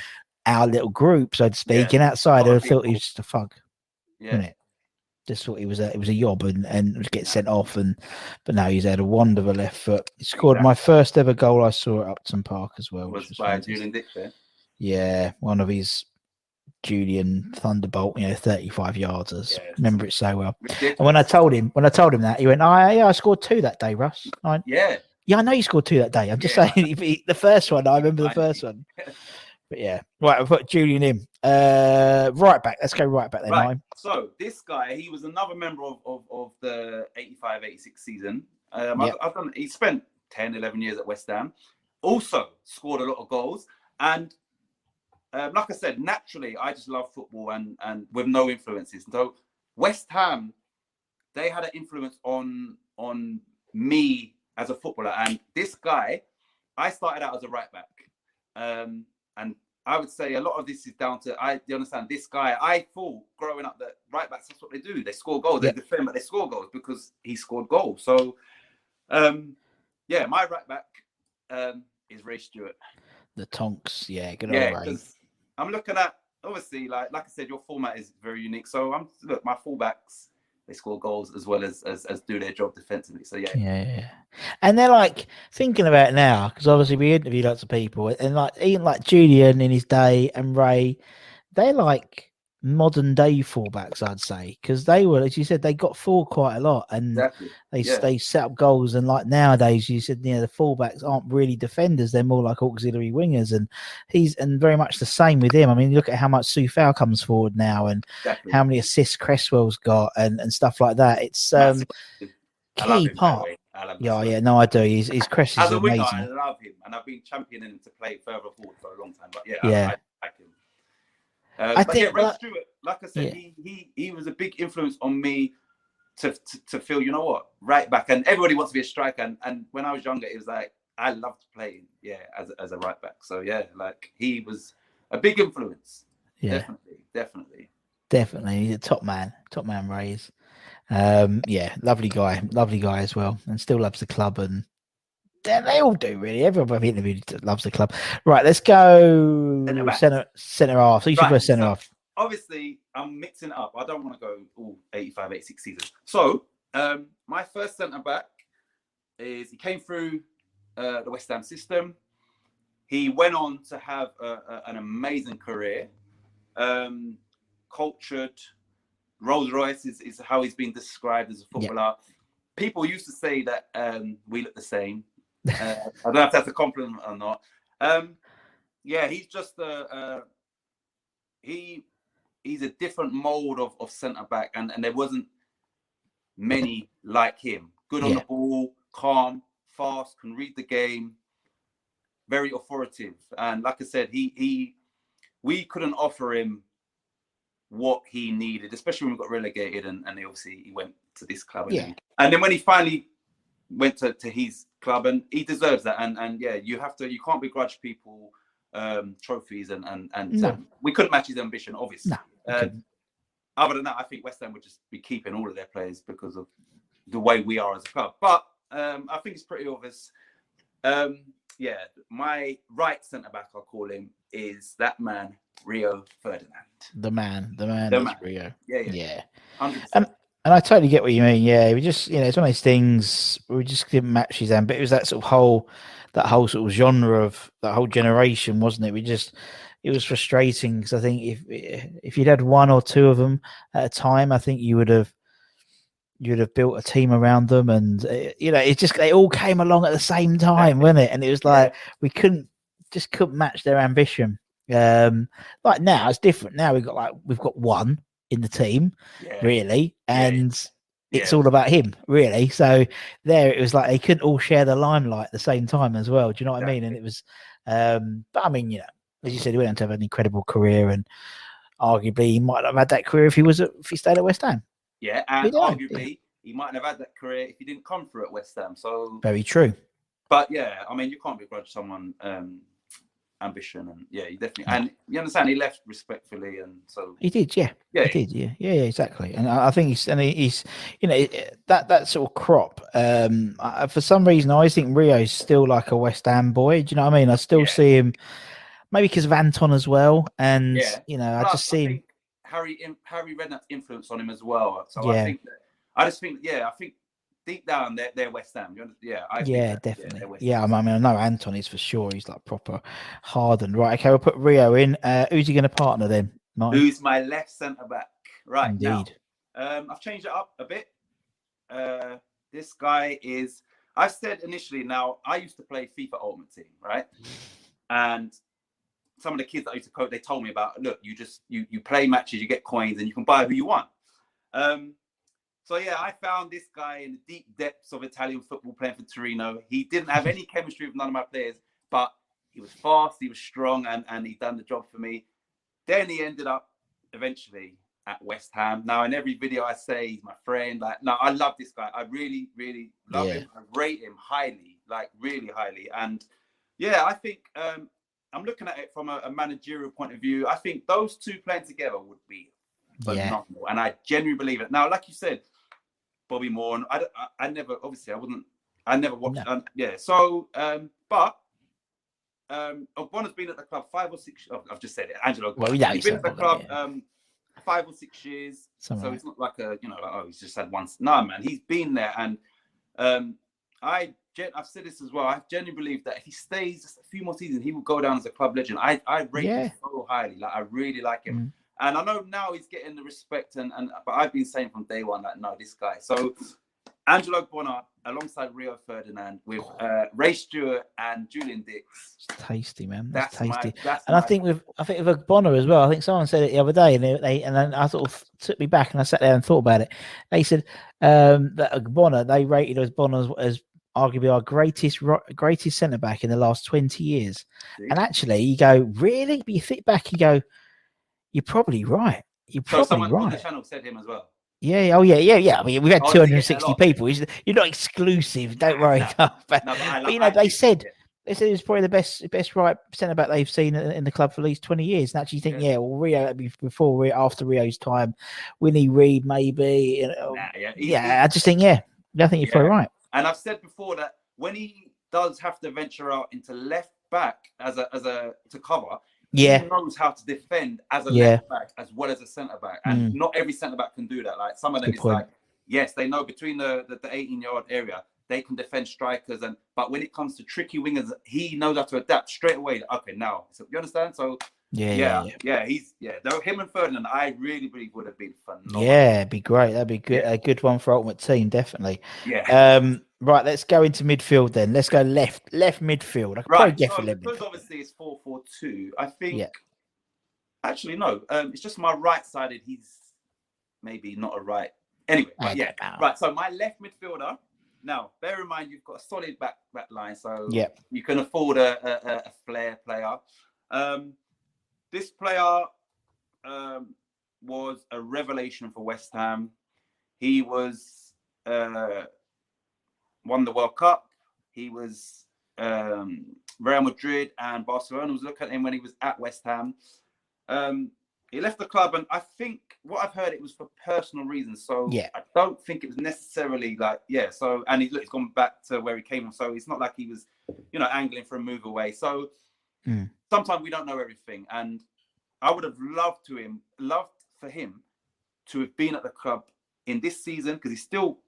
our little group, so to speak, Yeah. and outside, I thought he was just a fug, yeah. wasn't it? Just thought he was a it was a yob and and get sent off and but now he's had a wonderful left foot. He scored my first ever goal I saw at Upton Park as well. was was by. Julian Dixon. Yeah, one of his Julian Thunderbolt, you know, 35 yarders. Yeah. Remember it so well. Ridiculous. And when I told him, when I told him that, he went, "Oh, yeah, I scored two that day, Russ." I went, Yeah, yeah, I know you scored two that day. I'm just Yeah. saying (laughs) he- the first one. I remember the first one. (laughs) But yeah, right. I've put Julian in. Uh, right back. Let's go right back then. Right. Ryan. So this guy, he was another member of, of, of the 85-86 season. Um, I've, I've done. He spent 10, 11 years at West Ham. Also scored a lot of goals. And um, like I said, naturally, I just love football and and with no influences. So West Ham, they had an influence on on me as a footballer. And this guy, I started out as a right back. Um, and I would say a lot of this is down to I you understand this guy. I thought growing up that right backs that's what they do. They score goals. Yeah. They defend, but they score goals because he scored goals. So um yeah, my right back um is Ray Stewart. The Tonks. Yeah, good Yeah, old Ray. I'm looking at obviously like like I said, your format is very unique. So I'm look, my fullbacks they score goals as well as as, as do their job defensively. So yeah, Yeah, yeah. And they're like thinking about now because obviously we interview lots of people and like even like Julian in his day and Ray, they're like modern day fullbacks, I'd say, because they were, as you said, they got forward quite a lot and exactly. they yeah. they set up goals. And like nowadays, you said, you know, the fullbacks aren't really defenders; they're more like auxiliary wingers. And he's and very much the same with him. I mean, look at how much Coufal comes forward now and Exactly. how many assists Cresswell's got and and stuff like that. It's um. Key part. I Yeah, yeah, no, I do. He's his Chris is As a winger, amazing. I love him, and I've been championing him to play further forward for a long time. But yeah, Yeah. I, I like him. Uh, I but think yeah, Ray like- Stewart, like I said, Yeah. he, he he was a big influence on me to, to to feel, you know what, right back. And everybody wants to be a striker. And, and when I was younger, it was like I loved playing, yeah, as a- as a right back. So yeah, like he was a big influence. Yeah, Definitely, definitely. definitely. He's a top man, top man, Ray's. Um, yeah, lovely guy, lovely guy as well, and still loves the club. And they, they all do really. Everyone I've interviewed loves the club. Right, let's go Centre centre centre half. So you should Right, go centre so- half. obviously I'm mixing it up. I don't want to go all 85, 86 seasons. So um, my first centre back is he came through uh, the West Ham system. He went on to have a, a, an amazing career. Um, cultured, Rolls Royce is, is how he's been described as a Yeah. footballer. People used to say that um, we look the same. Uh, I don't know if that's a compliment or not. Um, yeah, he's just a, a he he's a different mold of, of centre back, and, and there wasn't many like him. Good on Yeah. the ball, calm, fast, can read the game, very authoritative. And like I said, he he we couldn't offer him what he needed, especially when we got relegated and, and obviously he went to this club. Yeah. and then when he finally went to, to his club and he deserves that. And and yeah, you have to you can't begrudge people um trophies and and and No. we couldn't match his ambition, obviously. No, Um, other than that, I think West Ham would just be keeping all of their players because of the way we are as a club. But um, I think it's pretty obvious. Um, yeah, my right centre back, I'll call him, is that man, Rio Ferdinand. The man, the man, The man. Rio. Yeah, yeah, Yeah. hundred. And I totally get what you mean. Yeah, we just, you know, it's one of those things we just didn't match his end, but It was that sort of whole, that whole sort of genre of that whole generation, wasn't it? We just, it was frustrating because I think if if you'd had one or two of them at a time, I think you would have, you would have built a team around them, and uh, you know, it just they all came along at the same time, wasn't it? And it was like we couldn't, just couldn't match their ambition. Um, like now it's different. Now we've got like we've got one in the team Yeah, really, Yeah, and it's yeah. all about him, really. So there, it was like they couldn't all share the limelight at the same time as well. Do you know what I mean? And it was, um, but I mean, you know, as you said, he went on to have an incredible career, and arguably he might not have had that career if he was at, if he stayed at West Ham. yeah, and arguably he mightn't have had that career if he didn't come through at West Ham. So, Very true. but yeah, I mean, you can't begrudge someone um, ambition, and yeah, you definitely, and you understand he left respectfully, and so He did, yeah. yeah, He did, yeah, yeah, yeah, exactly. And I, I think he's and he's, you know, that that sort of crop. Um, I, for some reason, I always think Rio's still like a West Ham boy. Do you know what I mean? I still Yeah. see him, maybe because of Anton as well, and Yeah. you know, I just see think Harry in, Harry Redknapp's influence on him as well. So Yeah. I think that, I just think yeah, I think deep down they're, they're West Ham. Yeah, I yeah, definitely. they're Yeah, I mean, I know Anton is for sure. He's like proper hardened. Right. Okay, we'll put Rio in. Uh, who's he going to partner then? Martin? Who's my left centre back? Right now, Indeed. Um, I've changed it up a bit. Uh, this guy is. I said initially. Now I used to play FIFA Ultimate Team, right? And some of the kids that I used to coach, they told me about. Look, you just you you play matches, you get coins, and you can buy who you want. Um, so yeah, I found this guy in the deep depths of Italian football playing for Torino. He didn't have any chemistry with none of my players, but he was fast, he was strong, and and he done the job for me. Then he ended up eventually at West Ham. Now, in every video I say he's my friend. Like, no, I love this guy. I really, really love Yeah. him. I rate him highly, like really highly. And yeah, I think um, I'm looking at it from a, a managerial point of view. I think those two playing together would be Yeah. phenomenal, and I genuinely believe it. Now, like you said, Bobby Moore. and I, I, I never, obviously, I wouldn't. I never watched. No. Um, yeah. So, um, but. Um, Ogbonna's been at the club five or six. Oh, I've just said it. Angelo. Well, yeah, he's been at the club yeah. um, five or six years. Something so it's not like a you know like oh he's just had once. No man, he's been there, and um, I gen- I've said this as well. I genuinely believe that if he stays just a few more seasons, he will go down as a club legend. I I rate Yeah. him so highly. Like I really like him, Mm. And I know now he's getting the respect, and and but I've been saying from day one like no, this guy. So Angelo Ogbonna alongside Rio Ferdinand with uh, Ray Stewart and Julian Dicks. It's tasty, man. That's, That's tasty. my. That's And I think with I think with Ogbonna as well. I think someone said it the other day, and they, they and then I sort of took me back, and I sat there and thought about it. They said um, that Ogbonna they rated as Ogbonna as, as arguably our greatest greatest centre back in the last twenty years. See? And actually, you go really, but you think back, you go, you're probably right. You're so probably someone on the right. channel said him as well. Yeah, yeah, oh yeah, yeah, yeah. I mean, we've had Oh, is he getting a 260 lot? people. You're not exclusive. Don't worry. No, (laughs) but, No, but, but you know, they said yeah. they said he was probably the best best right centre back they've seen in, in the club for at least 20 years. And actually, think, Yeah. yeah, well, Rio be- before Rio, after Rio's time, Winnie Reid maybe. You know, Nah, yeah, he- yeah, I just think, yeah, I think you're probably right. And I've said before that when he does have to venture out into left back as a as a to cover, Yeah, he knows how to defend as a Yeah. left back as well as a centre back. And Mm. not every centre back can do that. Like some of them Good it's point. like, yes, they know between the, the, the 18 yard area, they can defend strikers and but when it comes to tricky wingers, he knows how to adapt straight away. Okay, now so you understand? So yeah, yeah, yeah, yeah, he's yeah, though him and Ferdinand, I really believe would have been phenomenal. Yeah, it'd be great. That'd be good. Yeah. A good one for Ultimate Team, definitely. Yeah. Um, right, let's go into midfield then. Let's go left, left midfield. I could probably Right. get So for left because midfield. obviously it's four four two, I think. Yeah. Actually, no. Um, it's just my right sided. He's maybe not a right. Anyway, but Okay, yeah. Right. So my left midfielder. Now, bear in mind you've got a solid back back line, so Yeah. you can afford a a, a- a flair player. Um, this player um, was a revelation for West Ham. He was uh, won the World Cup. He was um, Real Madrid and Barcelona was looking at him when he was at West Ham. Um, he left the club, and I think what I've heard it was for personal reasons. So Yeah. I don't think it was necessarily like yeah. So and he look, he's gone back to where he came from. So it's not like he was, you know, angling for a move away. So Mm. Sometimes we don't know everything, and I would have loved to him, loved for him to have been at the club in this season because he's still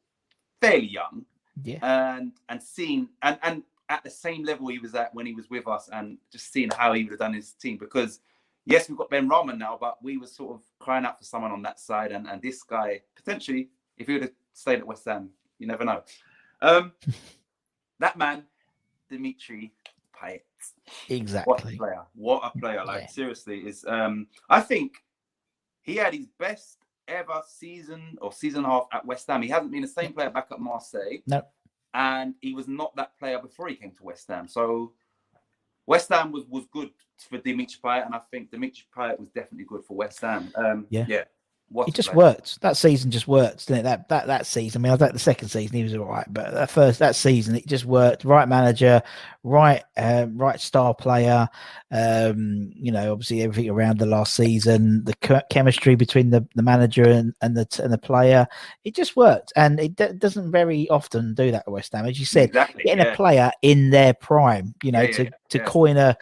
fairly young Yeah. and and seen and and at the same level he was at when he was with us and just seeing how he would have done his team. Because yes we've got Ben Rahman now but we were sort of crying out for someone on that side and and this guy potentially if he would have stayed at West Ham you never know. Um (laughs) that man Dimitri Payet what a Exactly. player what a player like Yeah. seriously is um I think he had his best ever season or season half at West Ham he hasn't been the same player back at Marseille No. and he was not that player before he came to West Ham. So West Ham was was good for Dimitri Payet, and I think Dimitri Payet was definitely good for West Ham. Um, Yeah. yeah. What It just player. worked. That season just worked, didn't it? That that that season. I mean, I think the second season he was all right, but that first that season it just worked. Right manager, right uh, right star player. Um, you know, obviously everything around the last season, the che- chemistry between the, the manager and, and the t- and the player, it just worked. And it d- doesn't very often do that at West Ham, as you said. exactly. Getting yeah. a player in their prime, you know, Yeah, to yeah, to coin a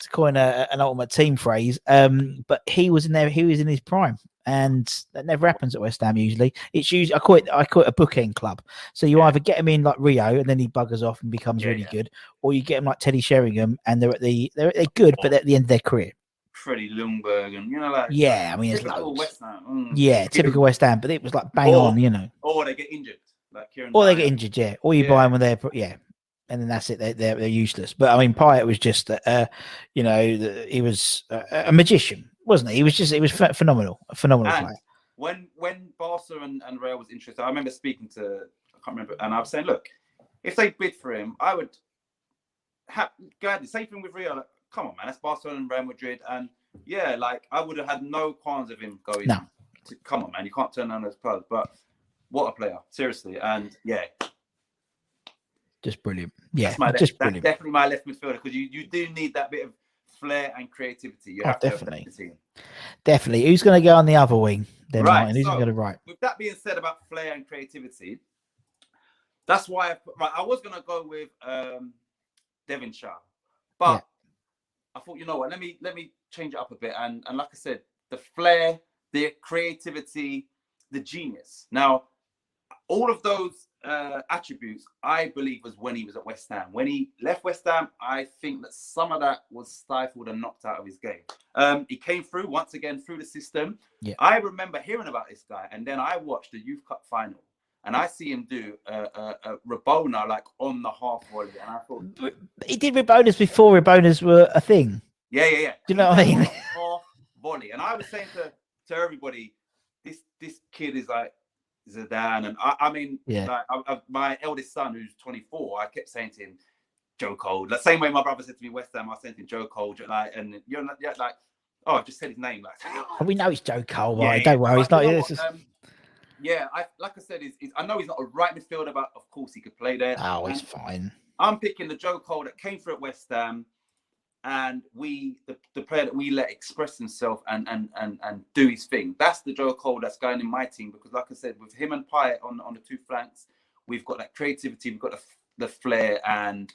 to coin a, an ultimate team phrase. Um, but he was in there. He was in his prime, and that never happens at West Ham. Usually, it's usually I call it I call it a bookend club. So you either get him in like Rio, and then he buggers off and becomes Yeah, really yeah. good, or you get him like Teddy Sheringham, and they're at the they're they're good, but they're at the end of their career. Freddie Ljungberg, and you know, like Yeah, I mean, it's loads. Mm. Yeah, typical West Ham, but it was like bang Or- on, you know. Or they get injured, like Kieran. Or they get injured, yeah. Or you Yeah. buy them when they're yeah, and then that's it. They're they're, they're useless. But I mean, Payet was just. Uh, you know, the, he was a, a magician, wasn't he? He was just he was ph- phenomenal, a phenomenal And player. when when Barca and, and Real was interested, I remember speaking to I can't remember, and I was saying, look, if they bid for him, I would have go ahead. The same thing with Real. Like, come on, man, that's Barcelona and Real Madrid, and yeah, like I would have had no qualms of him going. No. To, come on, man, you can't turn down those clubs. But what a player, seriously, and yeah, Just brilliant. Yeah, that's, my, just that's brilliant. definitely my left midfielder because you, you do need that bit of flair and creativity. You Oh, have definitely. that in the team. Definitely. Who's going to go on the other wing? Then Right, Martin. Who's so- going to right? with that being said about flair and creativity, that's why I put, right. I was gonna go with um, Devonshire, but Yeah. I thought, you know what? Let me let me change it up a bit. And and like I said, the flair, the creativity, the genius. Now, all of those uh, attributes, I believe, was when he was at West Ham. When he left West Ham, I think that some of that was stifled and knocked out of his game. Um, he came through once again through the system. Yeah. I remember hearing about this guy, and then I watched the Youth Cup final, and I see him do a, a, a Rabona like on the half volley, and I thought, He did Rabonas before Rabonas were a thing. yeah, yeah, yeah. Do you know what I mean? Half volley, and I was saying to to everybody, this this kid is like Zidane, and I, I mean, Yeah. like I, I, my eldest son who's 24, I kept saying to him, Joe Cole. The same way my brother said to me West Ham, I to him Joe Cole, like, and you're not, yeah, like, oh, I've just said his name, like. (laughs) We know it's Joe Cole, right? yeah, Don't worry. It's not. you know what, just, um, yeah, I like I said, is I know he's not a right midfielder, but of course he could play there. oh, he's And fine. I'm picking the Joe Cole that came through at West Ham, and we the, the player that we let express himself and and and and do his thing. That's the Joe Cole that's going in my team because, like I said, with him and Payet on on the two flanks, we've got that creativity, we've got the the flair, and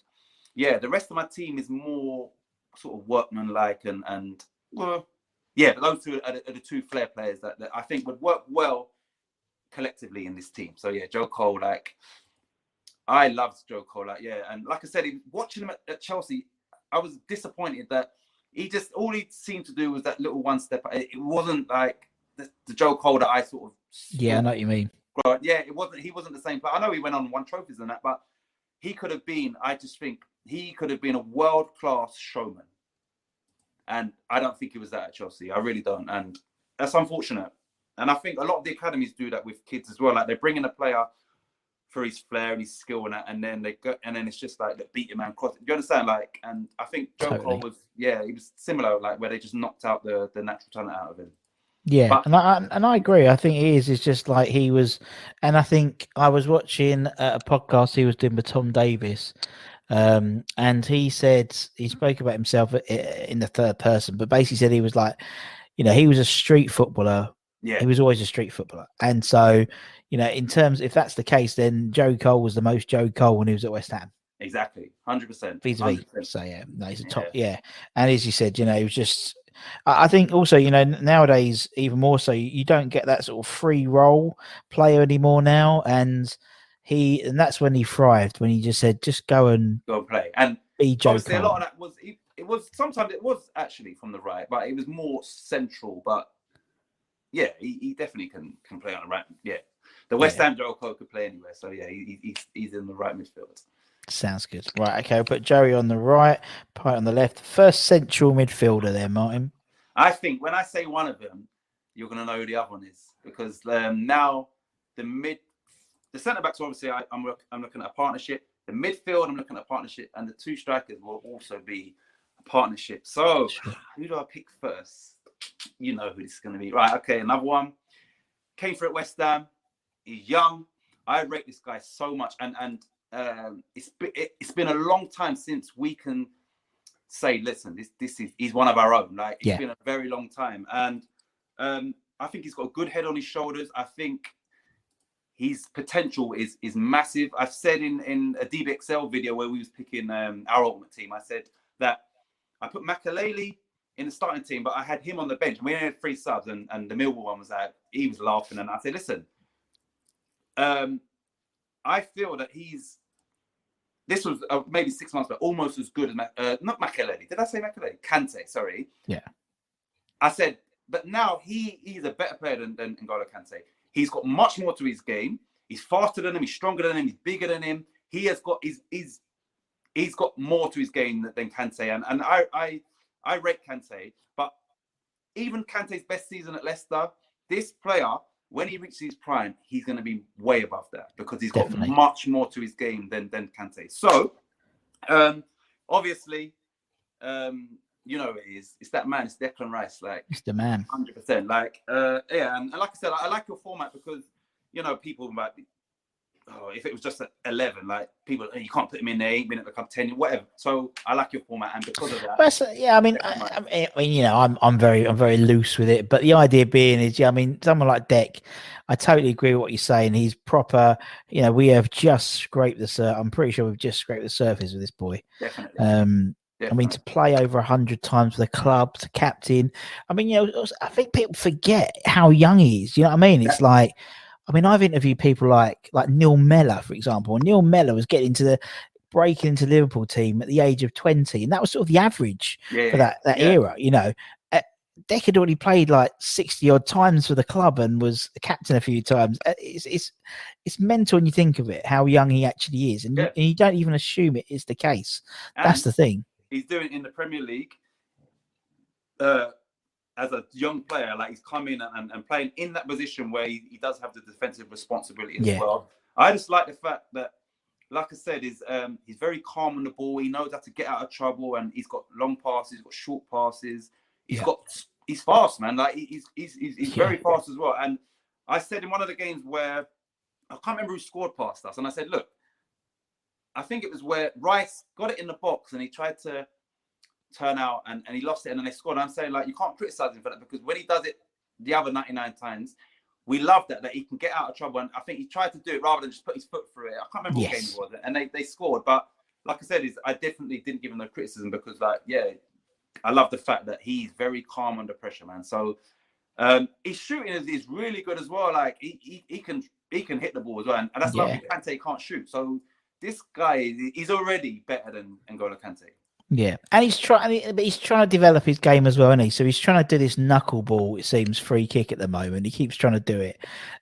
yeah, the rest of my team is more sort of workmanlike and and well, yeah, those two are the, are the two flair players that, that I think would work well collectively in this team. So yeah, Joe Cole, like I loved Joe Cole, like yeah, and like I said, watching him at, at Chelsea, I was disappointed that he just all he seemed to do was that little one step. It, wasn't like the, the Joe Cole that I sort of Yeah, I know what you mean. Yeah, it wasn't. He wasn't the same But I know he went on one trophies and that, but he could have been. I just think he could have been a world class showman, and I don't think he was that at Chelsea. I really don't, and that's unfortunate. And I think a lot of the academies do that with kids as well. Like they bring in a player for his flair and his skill and that, and then they go, and then it's just like the beat him and cross. You understand? Like, and I think Joe Totally. Cole was, yeah, he was similar, like where they just knocked out the the natural talent out of him. Yeah, But- and I and I agree. I think he is. It's just like he was, and I think I was watching a podcast he was doing with Tom Davis, um, and he said he spoke about himself in the third person, but basically said he was like, you know, he was a street footballer. Yeah, He was always a street footballer, and so, you know, in terms if that's the case, then Joe Cole was the most Joe Cole when he was at West Ham exactly, hundred percent. vis-a-vis. So yeah, no, he's a top. Yeah, and as you said, you know, he was just. I think also, you know, nowadays even more so, you don't get that sort of free role player anymore now, and he and that's when he thrived when he just said, just go and Go and play, and be Joe obviously a lot of that was it, it was sometimes it was actually from the right, but it was more central. But yeah, he, he definitely can can play on the right. Yeah, the West Yeah. Ham Joe Cole could play anywhere. So yeah, he, he- he's he's in the right midfield. Sounds good. Right, okay, we'll put Joey on the right, Payet on the left. First central midfielder there, Martin. I think when I say one of them, you're gonna know who the other one is because um, now the mid, the centre backs obviously I, I'm look, I'm looking at a partnership. The midfield I'm looking at a partnership, and the two strikers will also be a partnership. So who do I pick first? You know who this is gonna be, right? Okay, another one came through at West Ham. He's young. I rate this guy so much, and and um, it's it, it's been a long time since we can say, listen, this this is he's one of our own. Like it's Yeah. been a very long time, and um, I think he's got a good head on his shoulders. I think his potential is is massive. I've said in in a DBXL video where we was picking um, our ultimate team, I said that I put Makelele in the starting team, but I had him on the bench. And We only had three subs, and, and the Millwall one was like he was laughing, and I said, "Listen, um, I feel that he's this was uh, maybe six months, but almost as good as Ma- uh, not Makelele. Did I say Makelele? Kante, sorry. Yeah. I said, but now he he's a better player than, than N'Golo Kante. He's got much more to his game. He's faster than him. He's stronger than him. He's bigger than him. He has got he's he's he's got more to his game than, than Kante. And and I I I rate Kante, but even Kante's best season at Leicester, this player when he reaches his prime, he's going to be way above that because he's Definitely. got much more to his game than than Kante. So, um, obviously, um, you know it is. It's that man. It's Declan Rice. Like It's the man. hundred percent. Like, uh, yeah, and, and like I said, I, I like your format because you know people might be. Oh, if it was just at eleven, like people, "Oh, you can't put him in there. Eight minute become ten, whatever. So I like your format, and because of that, so, yeah, I mean, I, I, mean, you know, I'm, I'm very I'm very loose with it, but the idea being is, yeah, I mean, someone like Deck, I totally agree with what you're saying. He's proper. You know, we have just scraped the sur. I'm pretty sure we've just scraped the surface with this boy. definitely. Um, I mean, to play over a hundred times for the club, to captain. I mean, you know, I think people forget how young he is. You know what I mean? It's like, I mean, I've interviewed people like like Neil Mellor, for example. Neil Mellor was getting into the breaking into Liverpool team at the age of twenty, and that was sort of the average yeah, for that that yeah. era. You know, uh, Deck had already played like sixty odd times for the club and was the captain a few times. Uh, It's it's it's mental when you think of it, how young he actually is, and, you, and you don't even assume it is the case. That's the thing. he's doing it in the Premier League uh, as a young player. Like he's coming and, and playing in that position where he, he does have the defensive responsibility as Yeah. well. I just like the fact that, like I said, is um, he's very calm on the ball. He knows how to get out of trouble, and he's got long passes, he's got short passes. He's Yeah. got he's fast, man. Like he- he's he's he's, he's very Yeah. fast as well. And I said in one of the games where I can't remember who scored past us, and I said, look. I think it was where Rice got it in the box and he tried to turn out and, and he lost it and then they scored. I'm saying like you can't criticize him for that because when he does it the other 99 times, we love that that he can get out of trouble. And I think he tried to do it rather than just put his foot through it. I can't remember what game it was, and they, they scored. But like I said, is I definitely didn't give him no criticism because like yeah, I love the fact that he's very calm under pressure, man. So um his shooting is, is really good as well. Like he, he, he can he can hit the ball as well, and, and that's Yeah. lovely. Kante can't shoot, so this guy he's already better than N'Golo Kante. Yeah, and he's trying, but he's trying to develop his game as well, isn't he? So he's trying to do this knuckleball. It seems free kick at the moment. He keeps trying to do it,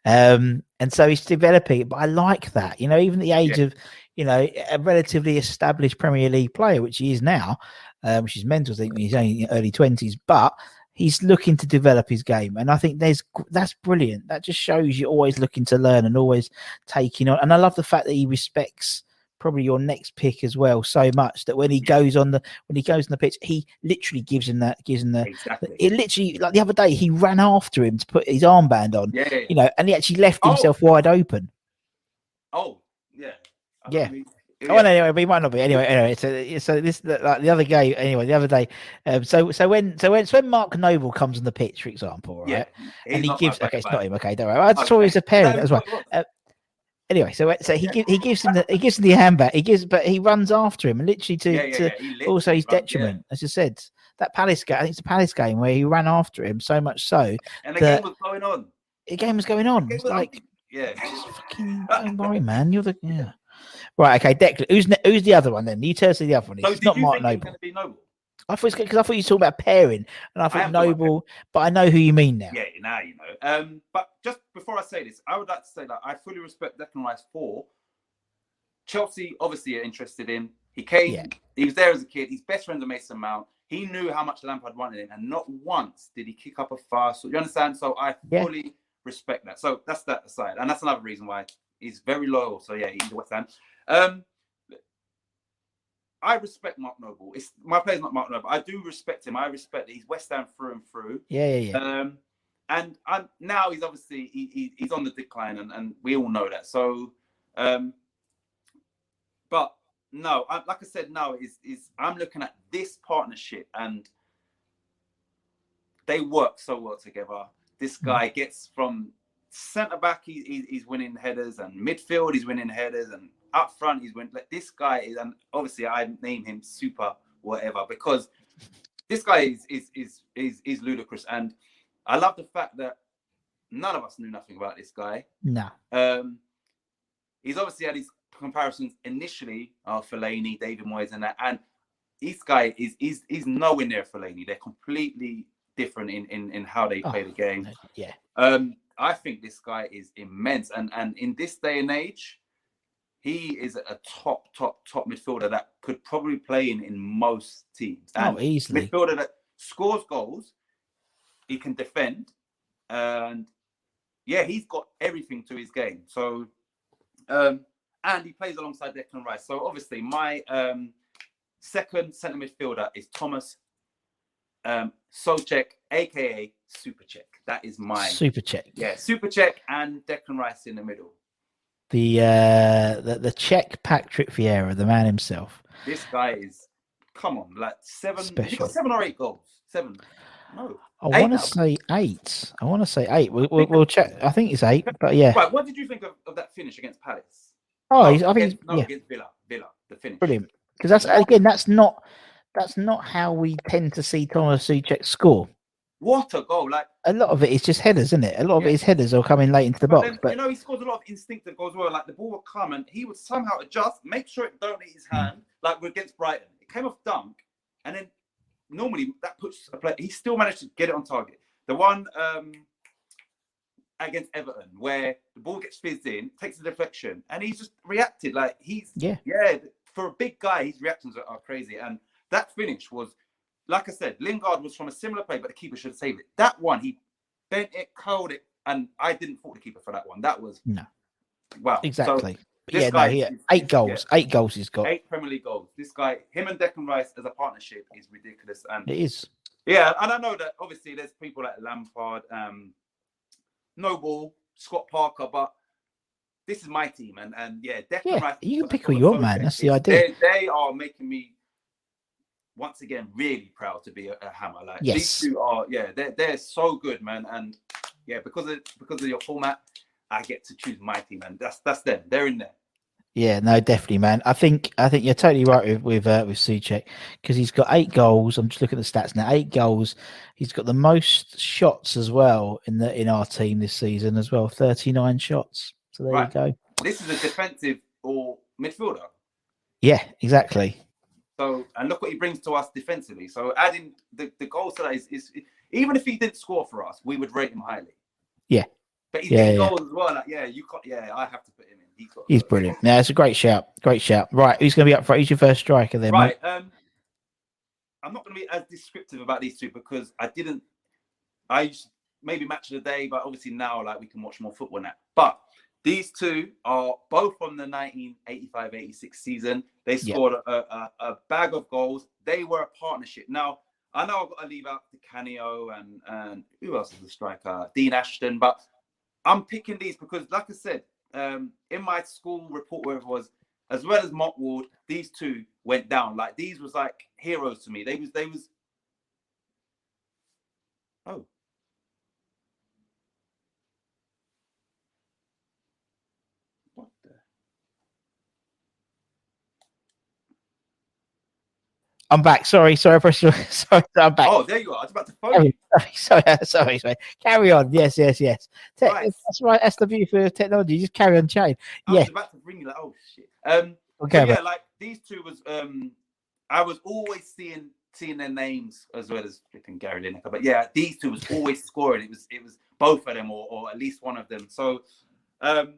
um, and so he's developing. it, But I like that, you know, even at the age Yeah. of, you know, a relatively established Premier League player, which he is now, um, which is mental. I think he's only early twenties, but he's looking to develop his game, and I think there's that's brilliant. That just shows you're always looking to learn and always taking on. And I love the fact that he respects probably your next pick as well so much that when he goes on the when he goes on the pitch, he literally gives him that gives him the. Exactly. It literally like the other day he ran after him to put his armband on, yeah, yeah, yeah. you know, and he actually left Oh. himself wide open. Oh, yeah. I Yeah. mean, Oh, well, anyway, but he might not be. Anyway, anyway. So, so this the- like the other game. Anyway, the other day. Um, so, so when, so when, so when Mark Noble comes on the pitch, for example, right? yeah. and he gives. Okay, it's not him. Okay, don't worry. I saw Okay. he's a parent No, as well. what- what- Anyway, so uh, so he gi- he gives him the he gives him the handbag. He gives, but he runs after him and literally to, Yeah, yeah, to yeah. Also his yeah. detriment. As I said, that Palace game. I think it's a Palace game where he ran after him so much so And the game was going on. the game was going on. Was on. like (laughs) yeah. just fucking don't worry, man. You're the yeah. Right, okay, Declan. Who's who's the other one then? You tell us the other one. So it's not Mark think it was Noble. Noble? I thought it's because I thought you were talking about pairing, and I thought about Noble, but I know who you mean now. Yeah, now you know. Um, but just before I say this, I would like to say that I fully respect Declan Rice for Chelsea. Obviously, are interested in. He came. Yeah. He was there as a kid. He's best friends with Mason Mount. He knew how much Lampard wanted him, and not once did he kick up a fuss. So you understand? So I Yeah. fully respect that. So that's that aside, and that's another reason why he's very loyal. So yeah, he's West Ham. Um, I respect Mark Noble. It's my player's not Mark Noble. I do respect him. I respect that he's West Ham through and through. Yeah, yeah, yeah. Um, and and now he's obviously he, he, he's on the decline, and, and we all know that. So, um, but no, I, like I said, no is is I'm looking at this partnership, and they work so well together. This guy gets from centre back, he, he, he's winning headers, and midfield, he's winning headers, and up front, he's winning. Like this guy is, and obviously I name him super whatever because this guy is is is is is ludicrous, and I love the fact that none of us knew nothing about this guy. No. Um, he's obviously had his comparisons initially of Fellaini, David Moyes, and that, and this guy is is is nowhere near Fellaini. They're completely different in in in how they play Oh, the game. Yeah. Um, I think this guy is immense, and and in this day and age, he is a top, top, top midfielder that could probably play in in most teams. And Oh, easily. midfielder that scores goals, he can defend, and yeah, he's got everything to his game. So, um, and he plays alongside Declan Rice. So obviously, my um, second centre midfielder is Thomas um, Soucek, aka Super Check. That is my Super check. yeah, Super Check and Declan Rice in the middle. The uh the, the Czech Patrick Vieira, the man himself. This guy is come on, like seven. He Special. got seven or eight goals. Seven. No. I want to say eight. I want to say eight. We'll, we'll, we'll check. I think it's eight, but yeah. Right. What did you think of, of that finish against Palace? Oh, No, I think against, no, yeah, against Villa. Villa. The finish. brilliant. Because that's again, that's not that's not how we tend to see Thomas Soucek score. What a goal! Like, A lot of it is just headers, isn't it? A lot of Yeah. it is headers or coming late into the but box. then, But you know, he scores a lot of instinctive goals. Well, like the ball would come and he would somehow adjust, make sure it don't hit his Hmm. hand. Like we're against Brighton, it came off dunk, and then normally that puts a play. He still managed to get it on target. The one um, against Everton, where the ball gets fizzed in, takes a deflection, and he's just reacted like he's Yeah. yeah. For a big guy, his reactions are, are crazy, and that finish was, like I said, Lingard was from a similar play, but the keeper should have saved it. That one, he bent it, curled it, and I didn't fault the keeper for that one. That was No. wow, exactly. This yeah, no, guy he eight goals. Eight goals he's got. eight Premier League goals. This guy, him and Declan Rice as a partnership is ridiculous, and It is. yeah, and I know that obviously there's people like Lampard, um, Noble, Scott Parker, but this is my team, and and yeah, Declan Yeah, Rice. you can pick who you want, man. That's the idea. They, they are making me once again really proud to be a, a hammer. Like Yes. these two are, yeah, they're they're so good, man, and yeah, because of because of your format, I get to choose my team, and that's that's them. They're in there. Yeah, no, definitely, man. I think I think you're totally right with with, uh, with Soucek because he's got eight goals. I'm just looking at the stats now. Eight goals. He's got the most shots as well in the in our team this season as well. Thirty nine shots. So there Right. you go. This is a defensive or midfielder. Yeah, exactly. So and look what he brings to us defensively. So adding the, the goals to that is, is even if he didn't score for us, we would rate him highly. Yeah. But he's Yeah, yeah. goals as well. Like, yeah, you got yeah, I have to put him in. He's got He's brilliant. Yeah, it's a great shout. Great shout. Right, who's going to be up front? Who's your first striker then, Right. mate? Um I'm not gonna be as descriptive about these two because I didn't I used maybe match of the day, but obviously now like we can watch more football now. But these two are both from the 1985-86 season. They Yeah. scored a, a, a bag of goals. They were a partnership. Now I know I've got to leave out Di Canio and and who else is the striker? Dean Ashton, but I'm picking these because, like I said, um, in my school report, where it was, as well as Mark Ward, these two went down. Like these was like heroes to me. They was they was. Oh. What the? I'm back. Sorry, sorry, your- (laughs) sorry. I'm back. Oh, there you are. I was about to phone you. (laughs) Sorry, sorry, sorry, sorry. Carry on. Yes, yes, yes. Te- Right. That's right. That's the beauty of technology. Just carry on chatting. I Yeah. was about to bring you like, oh shit. Um, Okay. Yeah, like these two was um I was always seeing seeing their names as well as flipping Gary Lineker. But yeah, these two was always scoring. It was it was both of them or, or at least one of them. So um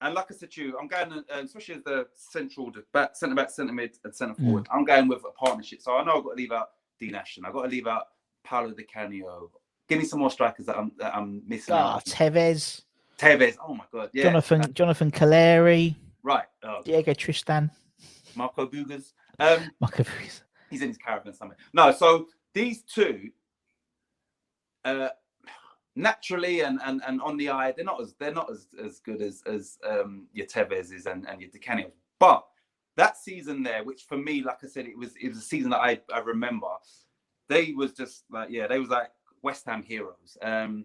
and like I said to you, I'm going uh, especially as the central back, centre back, centre mid, and centre forward. Mm. I'm going with a partnership. So I know I've got to leave out Dean Ashton. I've got to leave out Paolo Di Canio. Give me some more strikers that I'm that I'm missing Oh. Tevez, Tevez. Oh my god. Yeah. Jonathan, Jonathan Calleri, Right. Oh, Diego Tristan, Marco Boogers. Um (laughs) Michael Buis. he's in his caravan somewhere. No, so these two, uh, naturally and, and and on the eye, they're not as they're not as, as good as as um, your Tevez's and and your Di Canios. But that season there, which for me, like I said, it was it was a season that I I remember. They was just like yeah, they was like West Ham heroes. Um,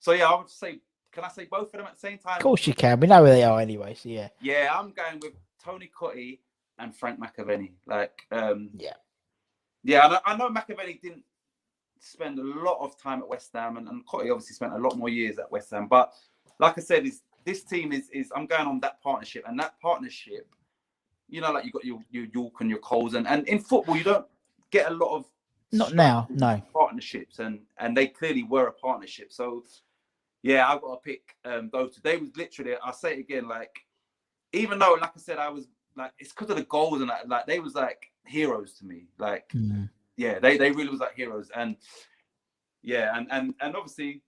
so yeah, I would say, can I say both of them at the same time? Of course you can. We know where they are anyway. So yeah. Yeah, I'm going with Tony Cottee and Frank McAvenny. Like, um, Yeah. Yeah, I, I know McAvenny didn't spend a lot of time at West Ham, and, and Cottee obviously spent a lot more years at West Ham. But like I said, is this team is is I'm going on that partnership, and that partnership, you know, like you got your your Yorke and your Coles, and and in football you don't get a lot of Not now, no. partnerships, and and they clearly were a partnership. So yeah, I've got to pick um, those Today was literally, I'll say it again, like even though, like I said, I was like it's because of the goals and that, like they was like heroes to me. Like Mm. Yeah, they they really was like heroes, and yeah, and and and obviously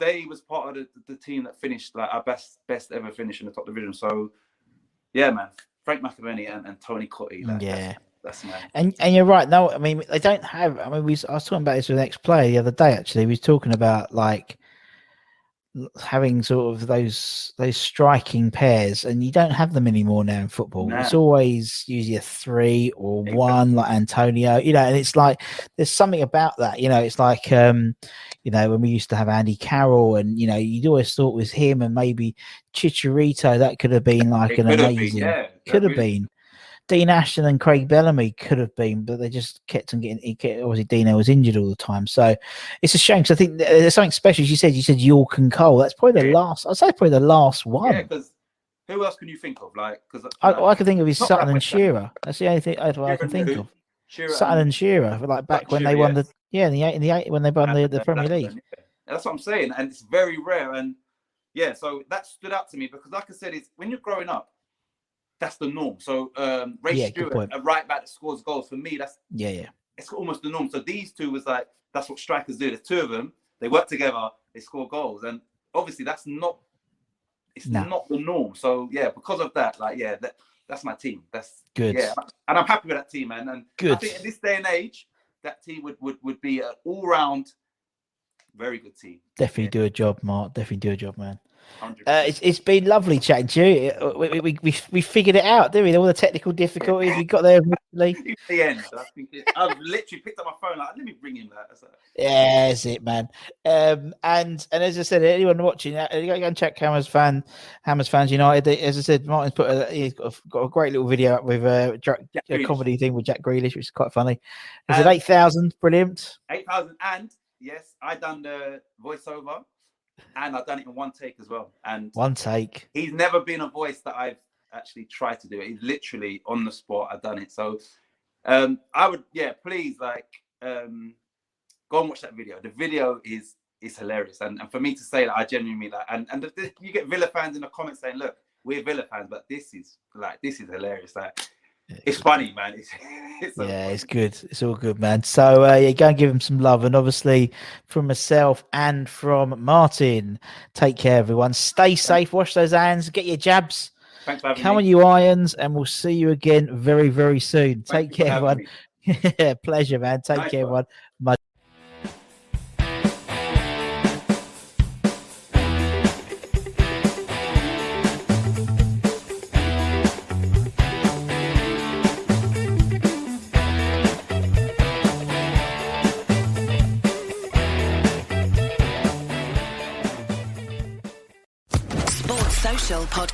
they was part of the, the team that finished like our best best ever finish in the top division. So yeah, man, Frank McAvenny and, and Tony like, Yeah. that's, that's man. And and you're right. No, I mean they don't have. I mean, we. I was talking about this with an ex-player the other day. Actually, we was talking about like having sort of those those striking pairs, and you don't have them anymore now in football. It's always usually a three or Exactly. one, like Antonio. You know, and it's like there's something about that. You know, it's like um, you know when we used to have Andy Carroll, and you know you'd always thought it was him, and maybe Chicharito. That could have been (laughs) like It an could have been, amazing. yeah, could have been. Dean Ashton and Craig Bellamy could have been, but they just kept on getting. Obviously, Dino was injured all the time, so it's a shame. Because I think there's something special. As you said, you said Yorke and Cole. That's probably the Yeah. last. I'd say probably the last one. Yeah, because who else can you think of? Like, because I, all I can think of is Sutton and Shearer. That's the only thing I, I can think who? of. Shearer Sutton and Shearer, like back when they won yes. the yeah in the eight in the eight when they won the, And the Premier League. yeah. That's what I'm saying, and it's very rare. And yeah, so that stood out to me because, like I said, it's when you're growing up, that's the norm. So um, Ray Yeah, Stewart, a right back that scores goals for me, that's Yeah, yeah, it's almost the norm. So these two was like that's what strikers do. The two of them, they work together, they score goals, and obviously that's not it's No. not the norm. So yeah, because of that, like yeah, that that's my team. That's Good. Yeah, and I'm happy with that team, man. And good. I think in this day and age, that team would would would be an all round very good team. definitely do a job, Mark. Definitely do a job, man. 100%. Uh, it's, it's been lovely chatting to you. Uh, We, we, we, we, figured it out, didn't we? All the technical difficulties we got there. eventually. (laughs) The end, I think it, I've literally picked up my phone like, let me bring him that. Yeah, that's it, man. Um, and and as I said, anyone watching, uh, you go and check Hammers fan, Hammers fans United. As I said, Martin's put a, he's got a, got a great little video up with uh, Jack, a comedy thing with Jack Grealish, which is quite funny. Is it Um, eight thousand? Brilliant. 8,000. And yes, I done the voiceover and I've done it in one take as well. And One take. he's never been a voice that I've actually tried to do it. He's literally on the spot. I've done it. So um, I would, yeah, please, like, um, go and watch that video. The video is is hilarious, and, and for me to say that, I genuinely mean that. And and the, the- you get Villa fans in the comments saying, "Look, we're Villa fans, but this is like this is hilarious. Like, it's funny, man. It's, (laughs) it's so yeah, funny. it's good. It's all good, man. So uh, yeah, go and give him some love, and obviously from myself and from Martin, take care, everyone. Stay safe. Wash those hands. Get your jabs. Thanks for having Come me. on, you irons, and we'll see you again very, very soon. Thank Take care, everyone. (laughs) Yeah, pleasure, man. Take Nice care, one. everyone. Much.